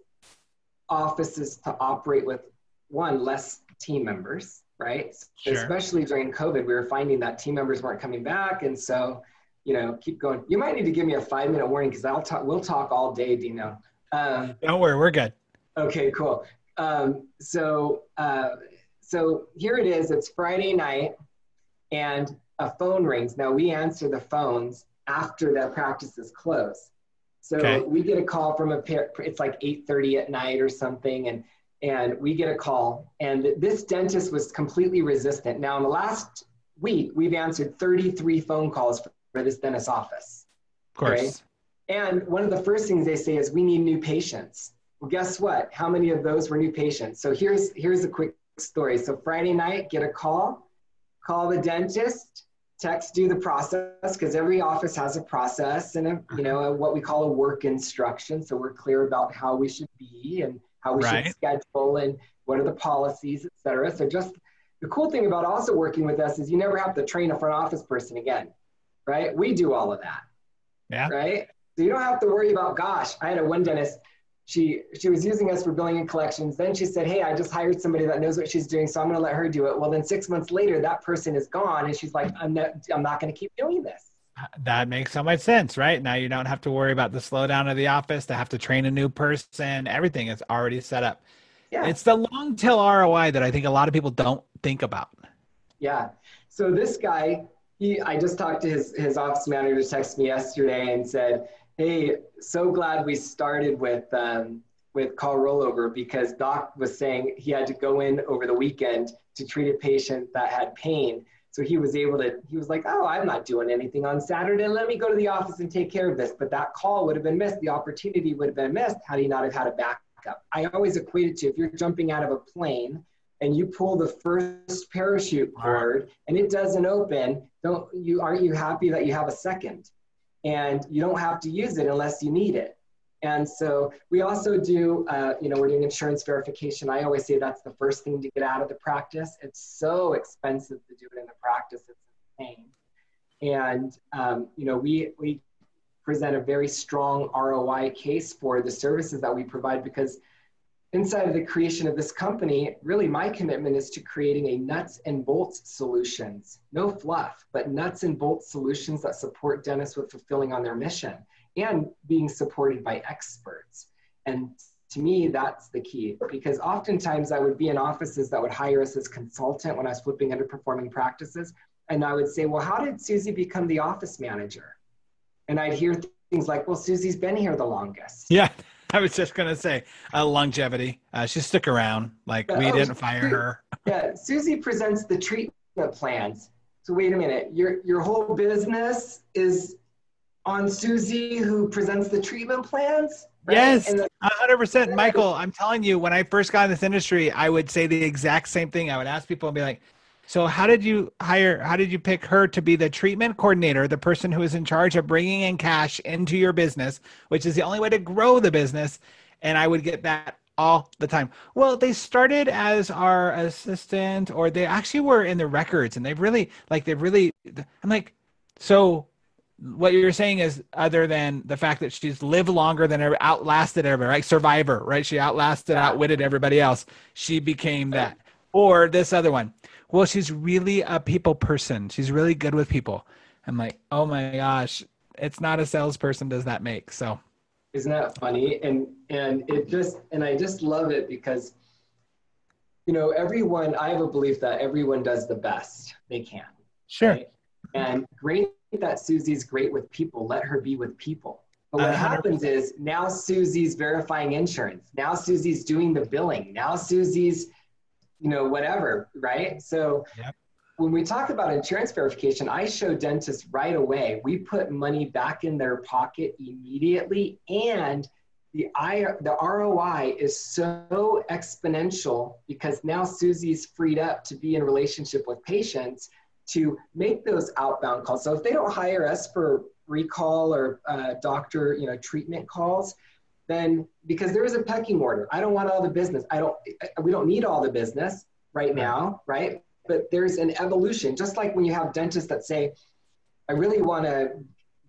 offices to operate with one, less team members, right? Sure. Especially during COVID, we were finding that team members weren't coming back. And so, you know, keep going. You might need to give me a five minute warning because I'll talk, we'll talk all day, Dino. Um, Don't worry, we're good. Okay, cool. Um, so, uh, so here it is. It's Friday night, and a phone rings. Now we answer the phones after the practice is closed. So okay. we get a call from a pair. It's like 8:30 at night or something, and and we get a call. And this dentist was completely resistant. Now in the last week we've answered 33 phone calls for this dentist office. Of course. And one of the first things they say is we need new patients. Well guess what? How many of those were new patients? So here's here's a quick story. So friday night get a call call the dentist text do the process because every office has a process and a, you know a, what we call a work instruction. So we're clear about how we should be and how we right. should schedule and what are the policies, et cetera. So just the cool thing about also working with us is you never have to train a front office person again, right? We do all of that. Yeah. Right. So you don't have to worry about, gosh, I had a one dentist. She she was using us for billing and collections. Then she said, Hey, I just hired somebody that knows what she's doing, so I'm gonna let her do it. Well, then six months later, that person is gone, and she's like, I'm not I'm not gonna keep doing this that makes so much sense, right? Now you don't have to worry about the slowdown of the office to have to train a new person. Everything is already set up. Yeah. It's the long tail ROI that I think a lot of people don't think about. Yeah. So this guy, he I just talked to his his office manager text me yesterday and said, Hey, so glad we started with um, with call rollover because Doc was saying he had to go in over the weekend to treat a patient that had pain so he was able to, he was like, oh, I'm not doing anything on Saturday. Let me go to the office and take care of this. But that call would have been missed. The opportunity would have been missed had he not have had a backup. I always equate it to if you're jumping out of a plane and you pull the first parachute cord and it doesn't open, don't you aren't you happy that you have a second? And you don't have to use it unless you need it. And so we also do, uh, you know, we're doing insurance verification. I always say that's the first thing to get out of the practice. It's so expensive to do it in the practice, it's insane. And, um, you know, we, we present a very strong ROI case for the services that we provide because inside of the creation of this company, really my commitment is to creating a nuts and bolts solutions, no fluff, but nuts and bolts solutions that support dentists with fulfilling on their mission and being supported by experts. And to me, that's the key because oftentimes I would be in offices that would hire us as consultant when I was flipping underperforming practices. And I would say, well, how did Susie become the office manager? And I'd hear things like, well, Susie's been here the longest. Yeah. I was just going to say uh, longevity. Uh, she stuck around. Like we oh, didn't fire her. yeah. Susie presents the treatment plans. So wait a minute. Your, your whole business is on Susie who presents the treatment plans? Right? Yes, hundred percent, Michael. I'm telling you, when I first got in this industry, I would say the exact same thing. I would ask people and be like, "So, how did you hire? How did you pick her to be the treatment coordinator, the person who is in charge of bringing in cash into your business, which is the only way to grow the business?" And I would get that all the time. Well, they started as our assistant, or they actually were in the records, and they've really like they've really. I'm like, so what you're saying is other than the fact that she's lived longer than ever outlasted everybody right? Survivor right? She outlasted outwitted everybody else. She became that. Or this other one. Well she's really a people person. She's really good with people. I'm like oh my gosh it's not a salesperson does that make so. Isn't that funny? And and it just and i just love it because you know everyone i have a belief that everyone does the best they can sure. right? and great that Susie's great with people. Let her be with people. But what 100%. happens is now Susie's verifying insurance. Now Susie's doing the billing. Now Susie's, you know, whatever, right? So yep. when we talk about insurance verification, I show dentists right away. We put money back in their pocket immediately, and the I, the ROI is so exponential because now Susie's freed up to be in relationship with patients to make those outbound calls. So if they don't hire us for recall or uh, doctor, you know, treatment calls, then because there is a pecking order. I don't want all the business. I don't. We don't need all the business right now, right? But there's an evolution. Just like when you have dentists that say, "I really want to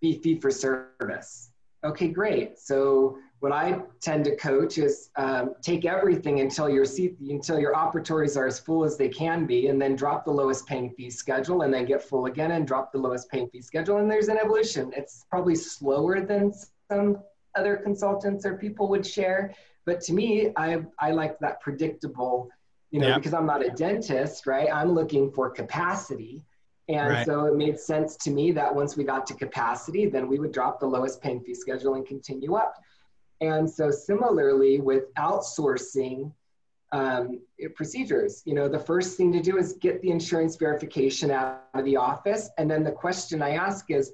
be fee for service." Okay, great. So what I tend to coach is um, take everything until your seat, until your operatories are as full as they can be, and then drop the lowest paying fee schedule, and then get full again and drop the lowest paying fee schedule. And there's an evolution. It's probably slower than some other consultants or people would share, but to me, I I like that predictable, you know, yeah. because I'm not a dentist, right? I'm looking for capacity. And right. so it made sense to me that once we got to capacity, then we would drop the lowest paying fee schedule and continue up. And so similarly with outsourcing um, procedures, you know, the first thing to do is get the insurance verification out of the office. And then the question I ask is,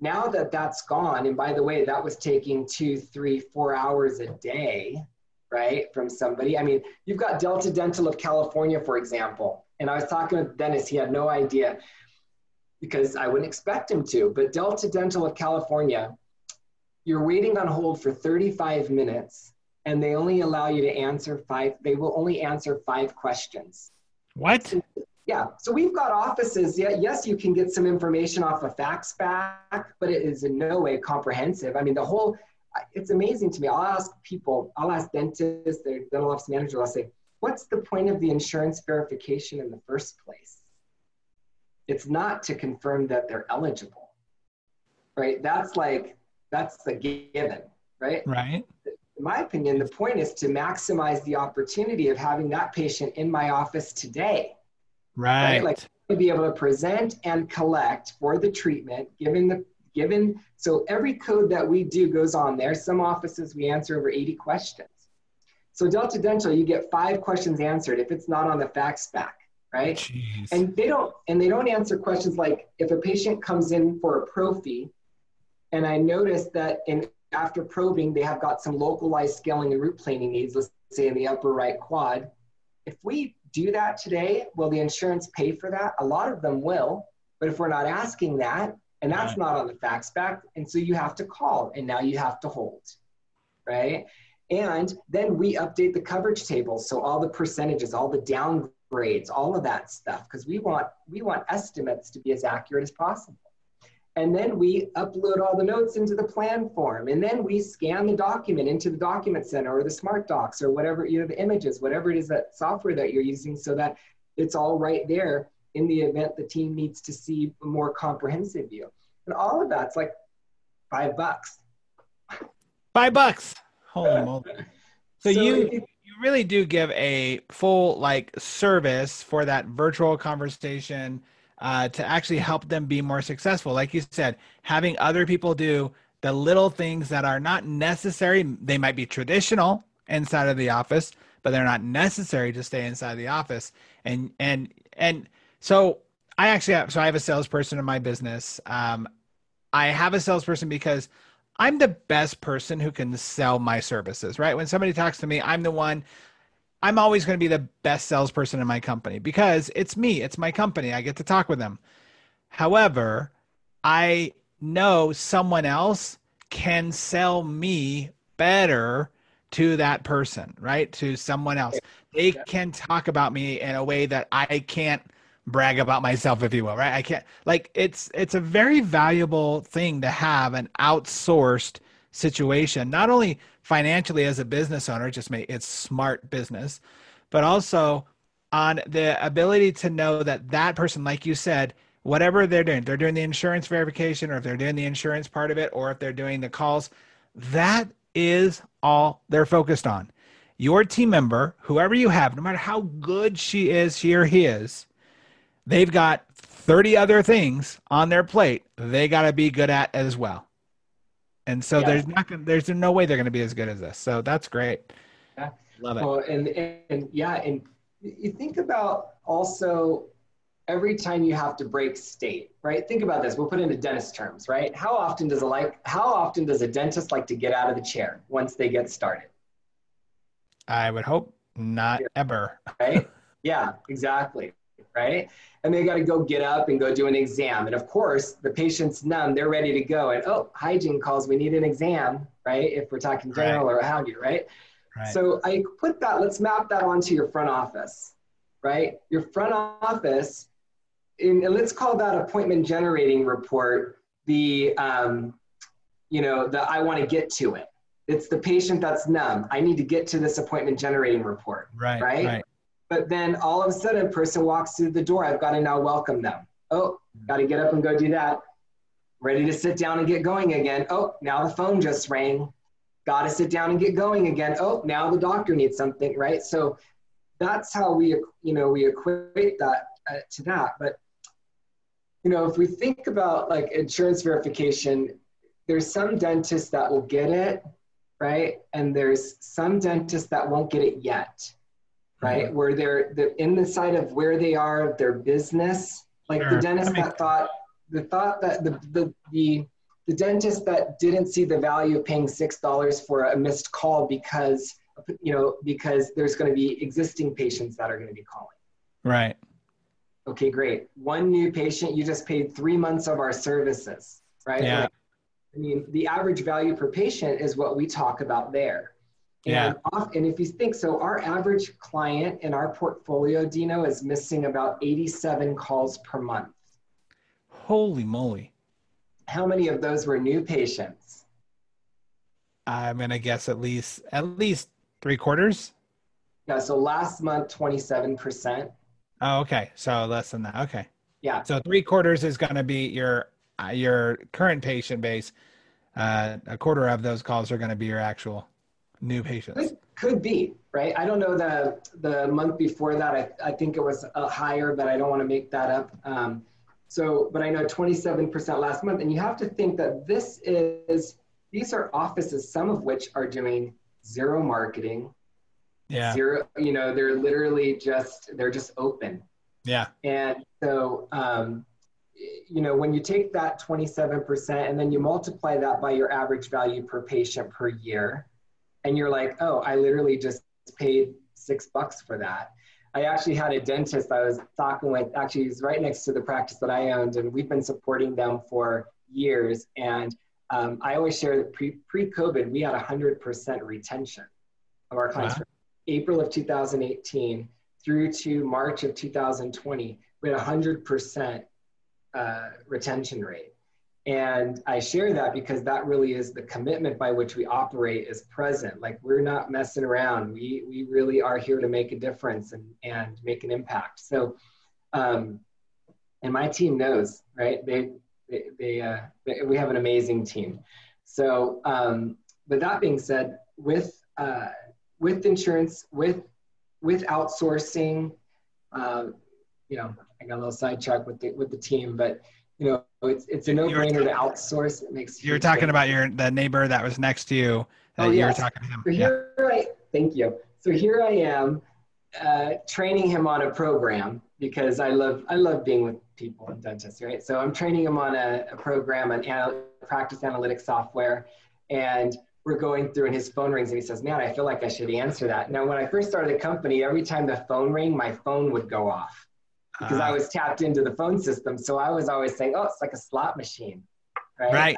now that that's gone, and by the way, that was taking two, three, four hours a day, right, from somebody. I mean, you've got Delta Dental of California, for example. And I was talking with Dennis, he had no idea because I wouldn't expect him to. But Delta Dental of California, you're waiting on hold for 35 minutes and they only allow you to answer five they will only answer five questions. What? Yeah so we've got offices. Yeah yes you can get some information off a fax back but it is in no way comprehensive. I mean the whole it's amazing to me. I'll ask people i'll ask dentists their dental office manager i'll say what's the point of the insurance verification in the first place? It's not to confirm that they're eligible right? That's like that's a given, right? Right. In my opinion, the point is to maximize the opportunity of having that patient in my office today. Right. right? Like to be able to present and collect for the treatment, given the given so every code that we do goes on there. Some offices we answer over 80 questions. So Delta Dental, you get five questions answered if it's not on the fax back, right? Jeez. And they don't and they don't answer questions like if a patient comes in for a prophy and I noticed that in after probing, they have got some localized scaling and root planing needs, let's say in the upper right quad. If we do that today, will the insurance pay for that? A lot of them will, but if we're not asking that, and that's right. not on the fax back, and so you have to call, and now you have to hold, right? And then we update the coverage table, so all the percentages, all the downgrades, all of that stuff, because we want we want estimates to be as accurate as possible. And then we upload all the notes into the plan form. And then we scan the document into the document center or the smart docs or whatever, you know, the images, whatever it is that software that you're using so that it's all right there in the event the team needs to see a more comprehensive view. And all of that's like five bucks. Five bucks. Holy moly. So, so you you really do give a full like service for that virtual conversation uh, to actually help them be more successful. Like you said, having other people do the little things that are not necessary, they might be traditional inside of the office, but they're not necessary to stay inside the office. And and and so I actually have so I have a salesperson in my business. Um, I have a salesperson because I'm the best person who can sell my services, right? When somebody talks to me, I'm the one I'm always going to be the best salesperson in my company because it's me, it's my company. I get to talk with them. However, I know someone else can sell me better to that person, right? To someone else. They can talk about me in a way that I can't brag about myself, if you will, right? I can't like it's it's a very valuable thing to have an outsourced situation, not only financially as a business owner, just make it's smart business, but also on the ability to know that that person, like you said, whatever they're doing, they're doing the insurance verification, or if they're doing the insurance part of it, or if they're doing the calls, that is all they're focused on. Your team member, whoever you have, no matter how good she is, she or he is, they've got 30 other things on their plate they got to be good at as well. And so yeah. there's not gonna, there's no way they're going to be as good as this. So that's great. Yeah. Love it. Well, and, and, and yeah, and you think about also every time you have to break state, right? Think about this. We'll put it into dentist terms, right? How often does a like how often does a dentist like to get out of the chair once they get started? I would hope not ever. right? Yeah, exactly. Right? And they got to go get up and go do an exam. And of course, the patient's numb, they're ready to go. And oh, hygiene calls, we need an exam, right? If we're talking general right. or how you, right? right? So I put that, let's map that onto your front office, right? Your front office in, let's call that appointment generating report the um, you know the i want to get to it it's the patient that's numb i need to get to this appointment generating report right right, right. But then all of a sudden a person walks through the door. I've got to now welcome them. Oh got to get up and go do that. Ready to sit down and get going again. Oh now the phone just rang. Got to sit down and get going again. Oh now the doctor needs something right? So that's how we you know we equate that uh, to that. But you know, if we think about like insurance verification, there's some dentists that will get it, right? And there's some dentists that won't get it yet, right? Mm-hmm. Where they're, the in the side of where they are of their business, like sure. the dentist that thought, the thought that the, the, the, the dentist that didn't see the value of paying six dollars for a missed call because you know because there's going to be existing patients that are going to be calling right okay, great. One new patient, you just paid three months of our services, right? Yeah. Like, I mean, the average value per patient is what we talk about there. Yeah. And, off, and if you think so, our average client in our portfolio, Dino, is missing about 87 calls per month. Holy moly. How many of those were new patients? I'm gonna guess at least at least three quarters. Yeah, so last month 27%. Oh, okay. So less than that. Okay. Yeah. So three quarters is going to be your uh, your current patient base. Uh, a quarter of those calls are going to be your actual new patients. It could be right. I don't know the the month before that. I I think it was uh, higher, but I don't want to make that up. Um, so, but I know 27% last month, and you have to think that this is these are offices, some of which are doing zero marketing, yeah zero you know they're literally just they're just open yeah and so um, you know when you take that 27% and then you multiply that by your average value per patient per year and you're like oh i literally just paid six bucks for that i actually had a dentist i was talking with actually he's right next to the practice that i owned and we've been supporting them for years and um, i always share that pre, pre-covid we had 100% retention of our clients wow. April of 2018 through to March of 2020, we had 100% uh, retention rate. And I share that because that really is the commitment by which we operate is present. Like we're not messing around. We, we really are here to make a difference and, and make an impact. So, um, and my team knows, right? They, they, they, uh, they we have an amazing team. So, um, but that being said, with, uh, with insurance, with with outsourcing, uh, you know, I got a little sidetracked with the with the team, but you know, it's it's a no brainer to outsource. It makes you're talking about your the neighbor that was next to you. oh, you yes. were talking to him. So here yeah. I, thank you. So here I am, uh, training him on a program because I love I love being with people and dentists, right? So I'm training him on a, a program, an anal- practice analytics software, and we're going through and his phone rings and he says, Man, I feel like I should answer that. Now, when I first started the company, every time the phone rang, my phone would go off because uh, I was tapped into the phone system. So I was always saying, Oh, it's like a slot machine. Right. right.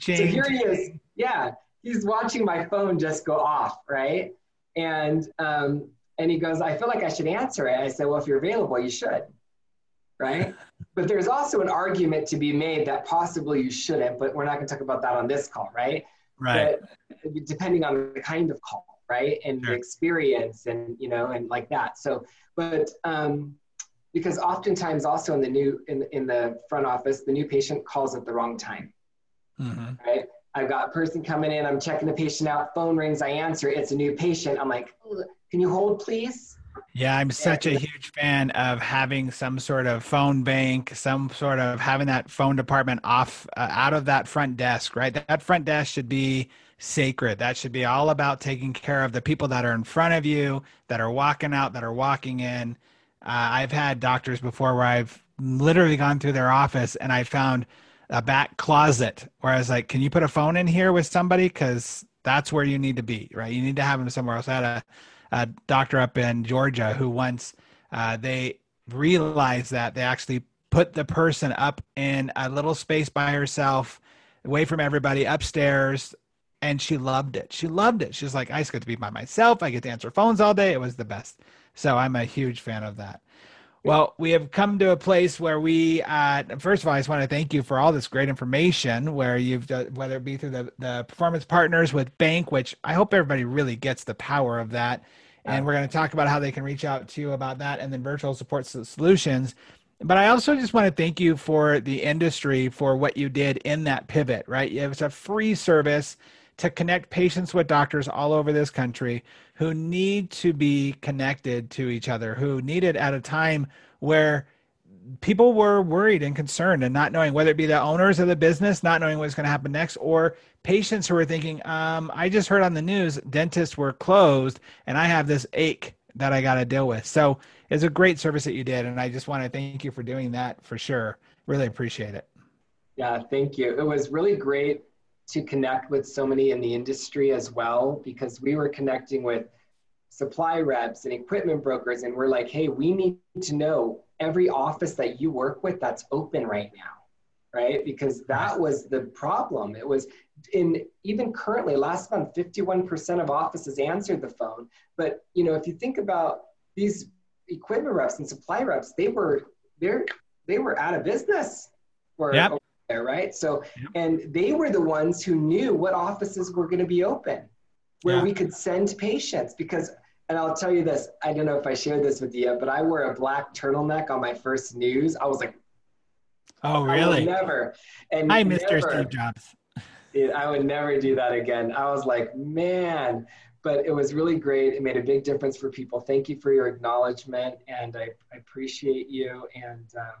so here he is. Yeah. he's watching my phone just go off, right? And um, and he goes, I feel like I should answer it. I said, Well, if you're available, you should, right? but there's also an argument to be made that possibly you shouldn't, but we're not going to talk about that on this call, right? Right. But depending on the kind of call, right, and sure. the experience, and you know, and like that. So, but um, because oftentimes also in the new in in the front office, the new patient calls at the wrong time, mm-hmm. right? I've got a person coming in, I'm checking the patient out, phone rings, I answer, it's a new patient. I'm like, can you hold, please? Yeah, I'm such a huge fan of having some sort of phone bank, some sort of having that phone department off uh, out of that front desk, right? That front desk should be sacred. That should be all about taking care of the people that are in front of you, that are walking out, that are walking in. Uh, I've had doctors before where I've literally gone through their office and I found a back closet where I was like, can you put a phone in here with somebody? Because that's where you need to be, right? You need to have them somewhere else. I had a, a doctor up in Georgia who once uh, they realized that they actually put the person up in a little space by herself, away from everybody, upstairs, and she loved it. She loved it. She's like, I just get to be by myself. I get to answer phones all day. It was the best. So I'm a huge fan of that. Well, we have come to a place where we, uh, first of all, I just want to thank you for all this great information. Where you've, done, whether it be through the the performance partners with Bank, which I hope everybody really gets the power of that, and we're going to talk about how they can reach out to you about that, and then virtual support solutions. But I also just want to thank you for the industry for what you did in that pivot. Right, it was a free service to connect patients with doctors all over this country who need to be connected to each other, who need it at a time where people were worried and concerned and not knowing whether it be the owners of the business not knowing what's going to happen next or patients who were thinking um, i just heard on the news dentists were closed and i have this ache that i got to deal with. So it's a great service that you did and i just want to thank you for doing that for sure. Really appreciate it. Yeah thank you. It was really great to connect with so many in the industry as well because we were connecting with supply reps and equipment brokers and we're like hey we need to know every office that you work with that's open right now right? Because that was the problem. It was in even currently last month 51% of offices answered the phone. But you know if you think about these equipment reps and supply reps they were they're they were out of business for yep there, right? So, yep. and they were the ones who knew what offices were going to be open, where yeah. we could send patients. Because, and I'll tell you this, I don't know if I shared this with you, but I wore a black turtleneck on my first news. I was like, oh, really? never. And hi, Mr. Steve Jobs. I would never do that again. I was like, man, but it was really great. It made a big difference for people. Thank you for your acknowledgement, and I, I appreciate you. And uh,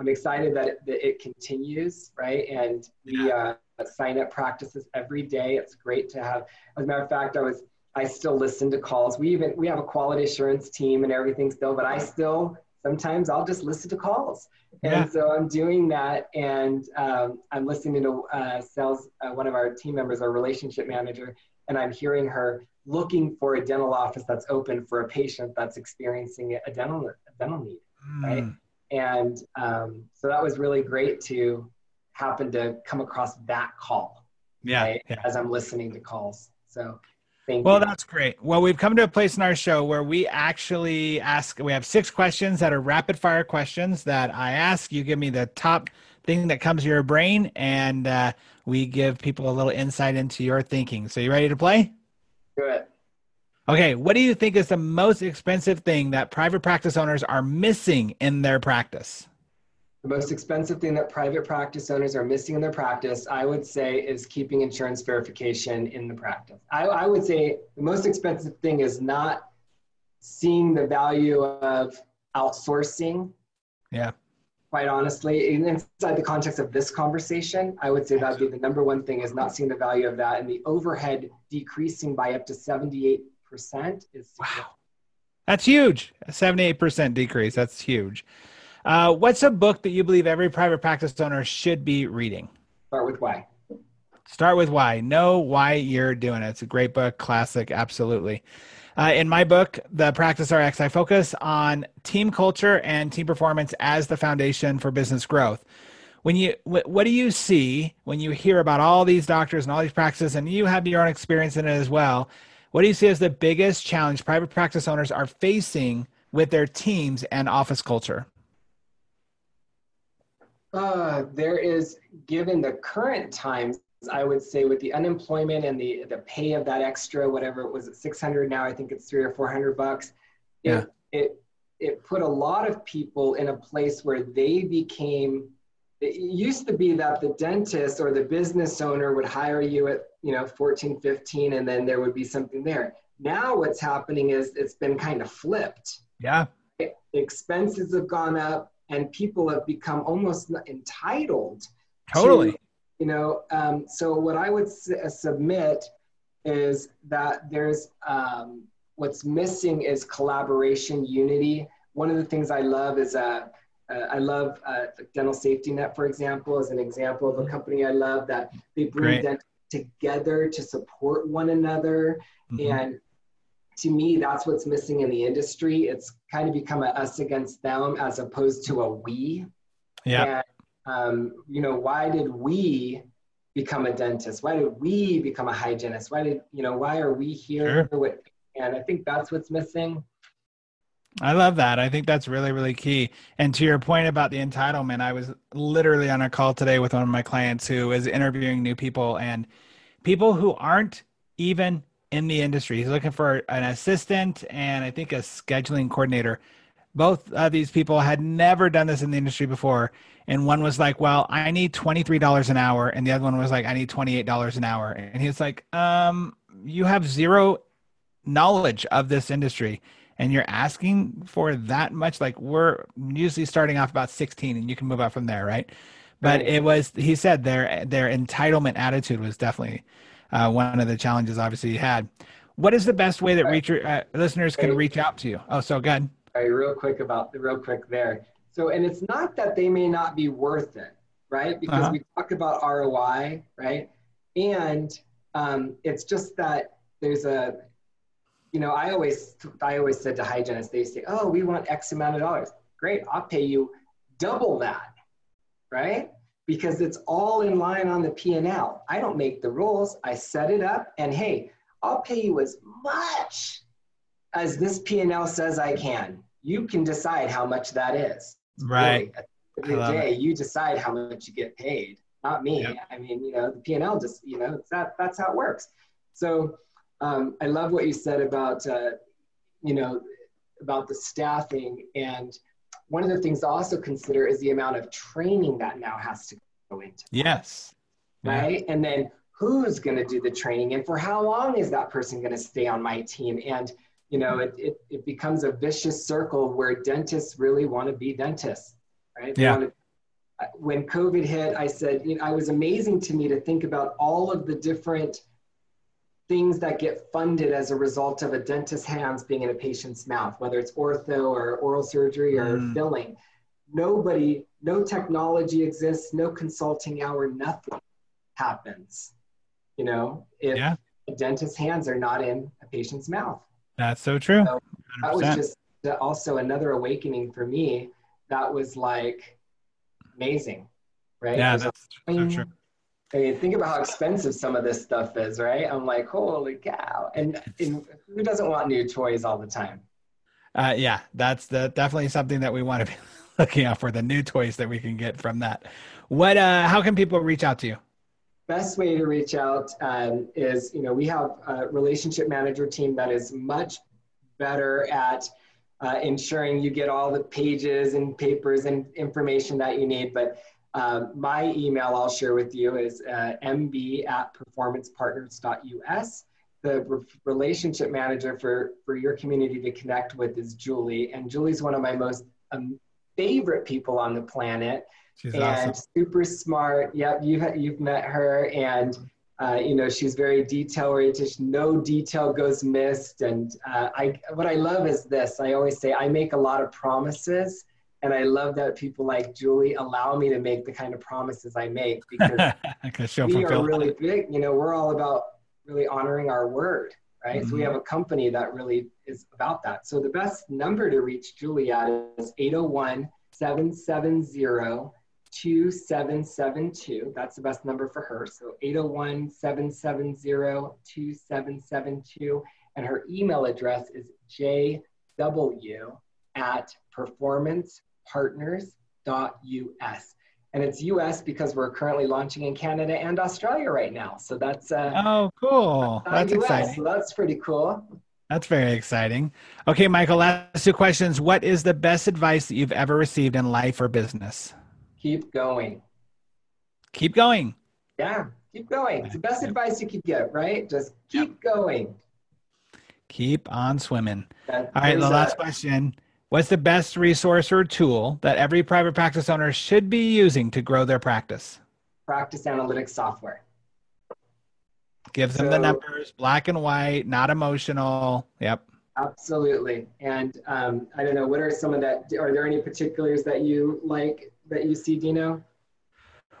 I'm excited that it, that it continues, right? And we uh, sign up practices every day. It's great to have. As a matter of fact, I was I still listen to calls. We even we have a quality assurance team and everything still, but I still sometimes I'll just listen to calls. Yeah. And so I'm doing that, and um, I'm listening to uh, sales. Uh, one of our team members, our relationship manager, and I'm hearing her looking for a dental office that's open for a patient that's experiencing a dental a dental need, mm. right? And um, so that was really great to happen to come across that call. Yeah, right, yeah. As I'm listening to calls. So well, you. that's great. Well, we've come to a place in our show where we actually ask, we have six questions that are rapid fire questions that I ask. You give me the top thing that comes to your brain, and uh, we give people a little insight into your thinking. So, you ready to play? Do it. Okay, what do you think is the most expensive thing that private practice owners are missing in their practice? The most expensive thing that private practice owners are missing in their practice, I would say, is keeping insurance verification in the practice. I, I would say the most expensive thing is not seeing the value of outsourcing. Yeah. Quite honestly, inside the context of this conversation, I would say that would be the number one thing is not seeing the value of that and the overhead decreasing by up to 78 percent is wow. That's huge. A 78% decrease. That's huge. Uh, what's a book that you believe every private practice owner should be reading? Start with why. Start with why. Know why you're doing it. It's a great book, classic, absolutely. Uh, in my book, The Practice RX, I focus on team culture and team performance as the foundation for business growth. when you what do you see when you hear about all these doctors and all these practices and you have your own experience in it as well what do you see as the biggest challenge private practice owners are facing with their teams and office culture? Uh, there is given the current times i would say with the unemployment and the the pay of that extra whatever it was at 600 now i think it's three or 400 bucks yeah. it, it it put a lot of people in a place where they became it used to be that the dentist or the business owner would hire you at you know 14 15 and then there would be something there. Now what's happening is it's been kind of flipped. Yeah. Expenses have gone up and people have become almost entitled totally. to, you know um, so what i would s- submit is that there's um, what's missing is collaboration unity. One of the things i love is uh, uh, I love uh, Dental Safety Net, for example, as an example of a company I love that they bring dentists together to support one another. Mm-hmm. And to me, that's what's missing in the industry. It's kind of become a us against them as opposed to a we. Yeah. And, um, you know, why did we become a dentist? Why did we become a hygienist? Why did, you know, why are we here? Sure. And I think that's what's missing. I love that. I think that's really, really key. And to your point about the entitlement, I was literally on a call today with one of my clients who is interviewing new people and people who aren't even in the industry. He's looking for an assistant and I think a scheduling coordinator. Both of these people had never done this in the industry before. And one was like, Well, I need $23 an hour. And the other one was like, I need $28 an hour. And he's like, Um, you have zero knowledge of this industry and you're asking for that much like we're usually starting off about 16 and you can move up from there right? But it was he said their their entitlement attitude was definitely uh, one of the challenges obviously he had. What is the best way that reach, uh, listeners can reach out to you? Oh so good all right real quick about the real quick there. So and it's not that they may not be worth it right? Because uh-huh. we talk about roi right? And um, it's just that there's a you know, I always, I always said to hygienists, they say, oh, we want X amount of dollars. Great, I'll pay you double that, right? Because it's all in line on the P&L. I don't make the rules. I set it up and hey, I'll pay you as much as this P&L says I can. You can decide how much that is. Right. Really, at the day, it. you decide how much you get paid, not me. Yep. I mean, you know, the P&L just, you know, that, that's how it works. So um, I love what you said about, uh, you know, about the staffing. And one of the things to also consider is the amount of training that now has to go into. Yes. Right. Yeah. And then who's going to do the training and for how long is that person going to stay on my team? And, you know, it, it, it becomes a vicious circle where dentists really want to be dentists, right? They yeah. Uh, when COVID hit, I said, you know, it was amazing to me to think about all of the different things that get funded as a result of a dentist's hands being in a patient's mouth, whether it's ortho or oral surgery or mm. filling. Nobody, no technology exists, no consulting hour, nothing happens. You know, if yeah. a dentist's hands are not in a patient's mouth. That's so true. So that was just also another awakening for me. That was like amazing, right? Yeah, that's so true. I mean, think about how expensive some of this stuff is, right? I'm like, holy cow! And, and who doesn't want new toys all the time? Uh, yeah, that's the, definitely something that we want to be looking out for the new toys that we can get from that. What? Uh, how can people reach out to you? Best way to reach out um, is, you know, we have a relationship manager team that is much better at uh, ensuring you get all the pages and papers and information that you need. But um, my email I'll share with you is uh, mb at performancepartners.us. The re- relationship manager for, for your community to connect with is Julie. And Julie's one of my most um, favorite people on the planet. She's and awesome. super smart. Yep, you've, you've met her. And, uh, you know, she's very detail oriented. No detail goes missed. And uh, I, what I love is this I always say, I make a lot of promises and I love that people like Julie allow me to make the kind of promises I make because we are really big. You know, we're all about really honoring our word, right? Mm-hmm. So we mm-hmm. have a company that really is about that. So the best number to reach Julie at is 801 770 2772. That's the best number for her. So 801 770 2772. And her email address is jw at performancepartners.us. And it's US because we're currently launching in Canada and Australia right now. So that's uh, oh cool. That's US, exciting. So that's pretty cool. That's very exciting. Okay, Michael, last two questions. What is the best advice that you've ever received in life or business? Keep going. Keep going. Yeah, keep going. It's the best advice you could get, right? Just keep yep. going. Keep on swimming. All right, the last question. What's the best resource or tool that every private practice owner should be using to grow their practice? Practice analytics software. Gives them so, the numbers, black and white, not emotional. Yep. Absolutely. And um, I don't know, what are some of that? Are there any particulars that you like that you see, Dino?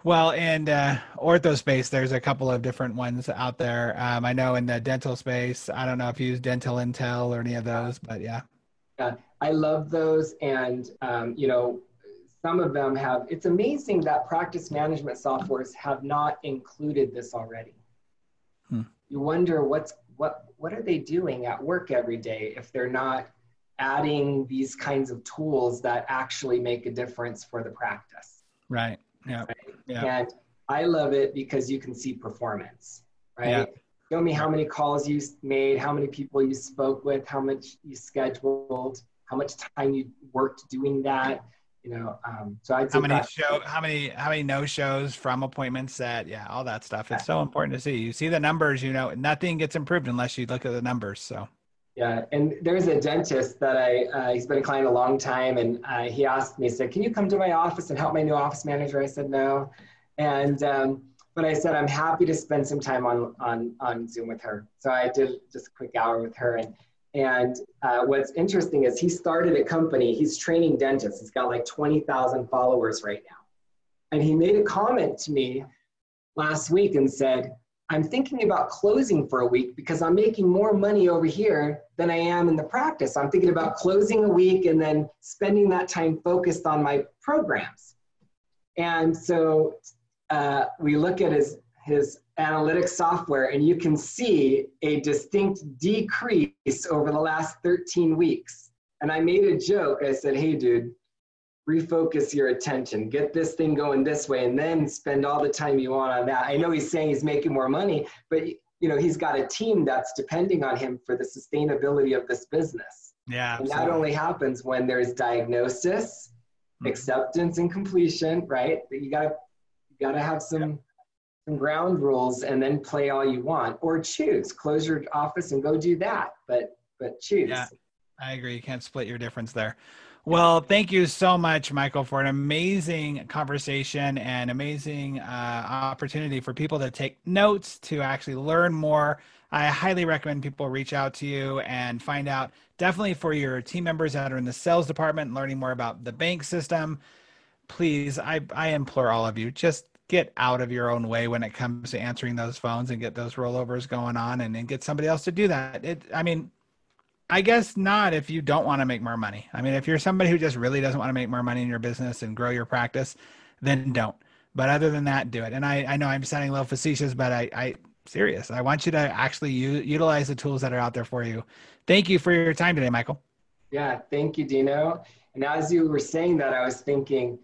Well, in uh, ortho space, there's a couple of different ones out there. Um, I know in the dental space, I don't know if you use Dental Intel or any of those, but yeah. Yeah, I love those, and um, you know, some of them have. It's amazing that practice management softwares have not included this already. Hmm. You wonder what's what what are they doing at work every day if they're not adding these kinds of tools that actually make a difference for the practice. Right. Yeah. Right? yeah. And I love it because you can see performance, right? Yeah. Show me how many calls you made, how many people you spoke with, how much you scheduled, how much time you worked doing that. You know, um, so I'd how many show, how many, how many no shows from appointments that, yeah, all that stuff. It's so important to see. You see the numbers, you know, nothing gets improved unless you look at the numbers. So. Yeah, and there's a dentist that I, uh, he's been a client a long time, and uh, he asked me, he said, Can you come to my office and help my new office manager? I said, No. And, um, but I said, I'm happy to spend some time on, on, on Zoom with her. So I did just a quick hour with her. And, and uh, what's interesting is he started a company, he's training dentists. He's got like 20,000 followers right now. And he made a comment to me last week and said, I'm thinking about closing for a week because I'm making more money over here than I am in the practice. I'm thinking about closing a week and then spending that time focused on my programs. And so uh, we look at his, his analytics software and you can see a distinct decrease over the last 13 weeks. And I made a joke. I said, hey, dude, refocus your attention, get this thing going this way, and then spend all the time you want on that. I know he's saying he's making more money, but you know he's got a team that's depending on him for the sustainability of this business. Yeah, and that only happens when there's diagnosis, mm-hmm. acceptance, and completion. Right? But you gotta you gotta have some. Yeah. Some ground rules and then play all you want or choose close your office and go do that but but choose yeah i agree you can't split your difference there well, thank you so much, Michael, for an amazing conversation and amazing uh, opportunity for people to take notes, to actually learn more. I highly recommend people reach out to you and find out, definitely for your team members that are in the sales department, learning more about the bank system. Please, I, I implore all of you, just get out of your own way when it comes to answering those phones and get those rollovers going on and, get somebody else to do that. It, I mean, I guess not if you don't want to make more money. I mean, if you're somebody who just really doesn't want to make more money in your business and grow your practice, then don't. But other than that, do it. And I, I know I'm sounding a little facetious, but I, I serious. I want you to actually u- utilize the tools that are out there for you. Thank you for your time today, Michael. Yeah, thank you, Dino. And as you were saying that, I was thinking,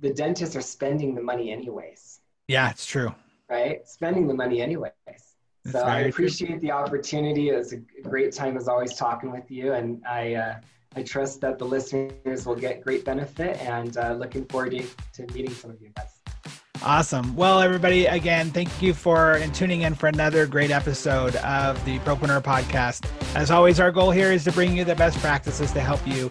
the dentists are spending the money anyways. Yeah, it's true. Right, spending the money anyways. So I appreciate true. the opportunity. It was a great time as always talking with you, and I uh, I trust that the listeners will get great benefit. And uh, looking forward to, to meeting some of you guys. Awesome. Well, everybody, again, thank you for and tuning in for another great episode of the Propreneur Podcast. As always, our goal here is to bring you the best practices to help you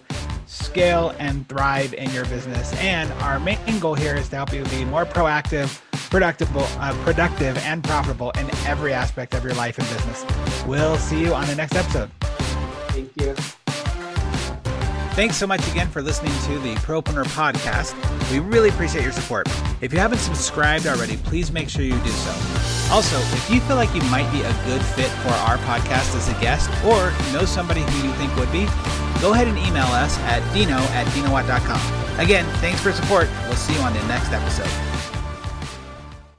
scale and thrive in your business. And our main goal here is to help you be more proactive productive, uh, productive and profitable in every aspect of your life and business. We'll see you on the next episode. Thank you. Thanks so much again for listening to the Propreneur podcast. We really appreciate your support. If you haven't subscribed already, please make sure you do so. Also, if you feel like you might be a good fit for our podcast as a guest or know somebody who you think would be, go ahead and email us at dino at dinowatt.com. Again, thanks for support. We'll see you on the next episode.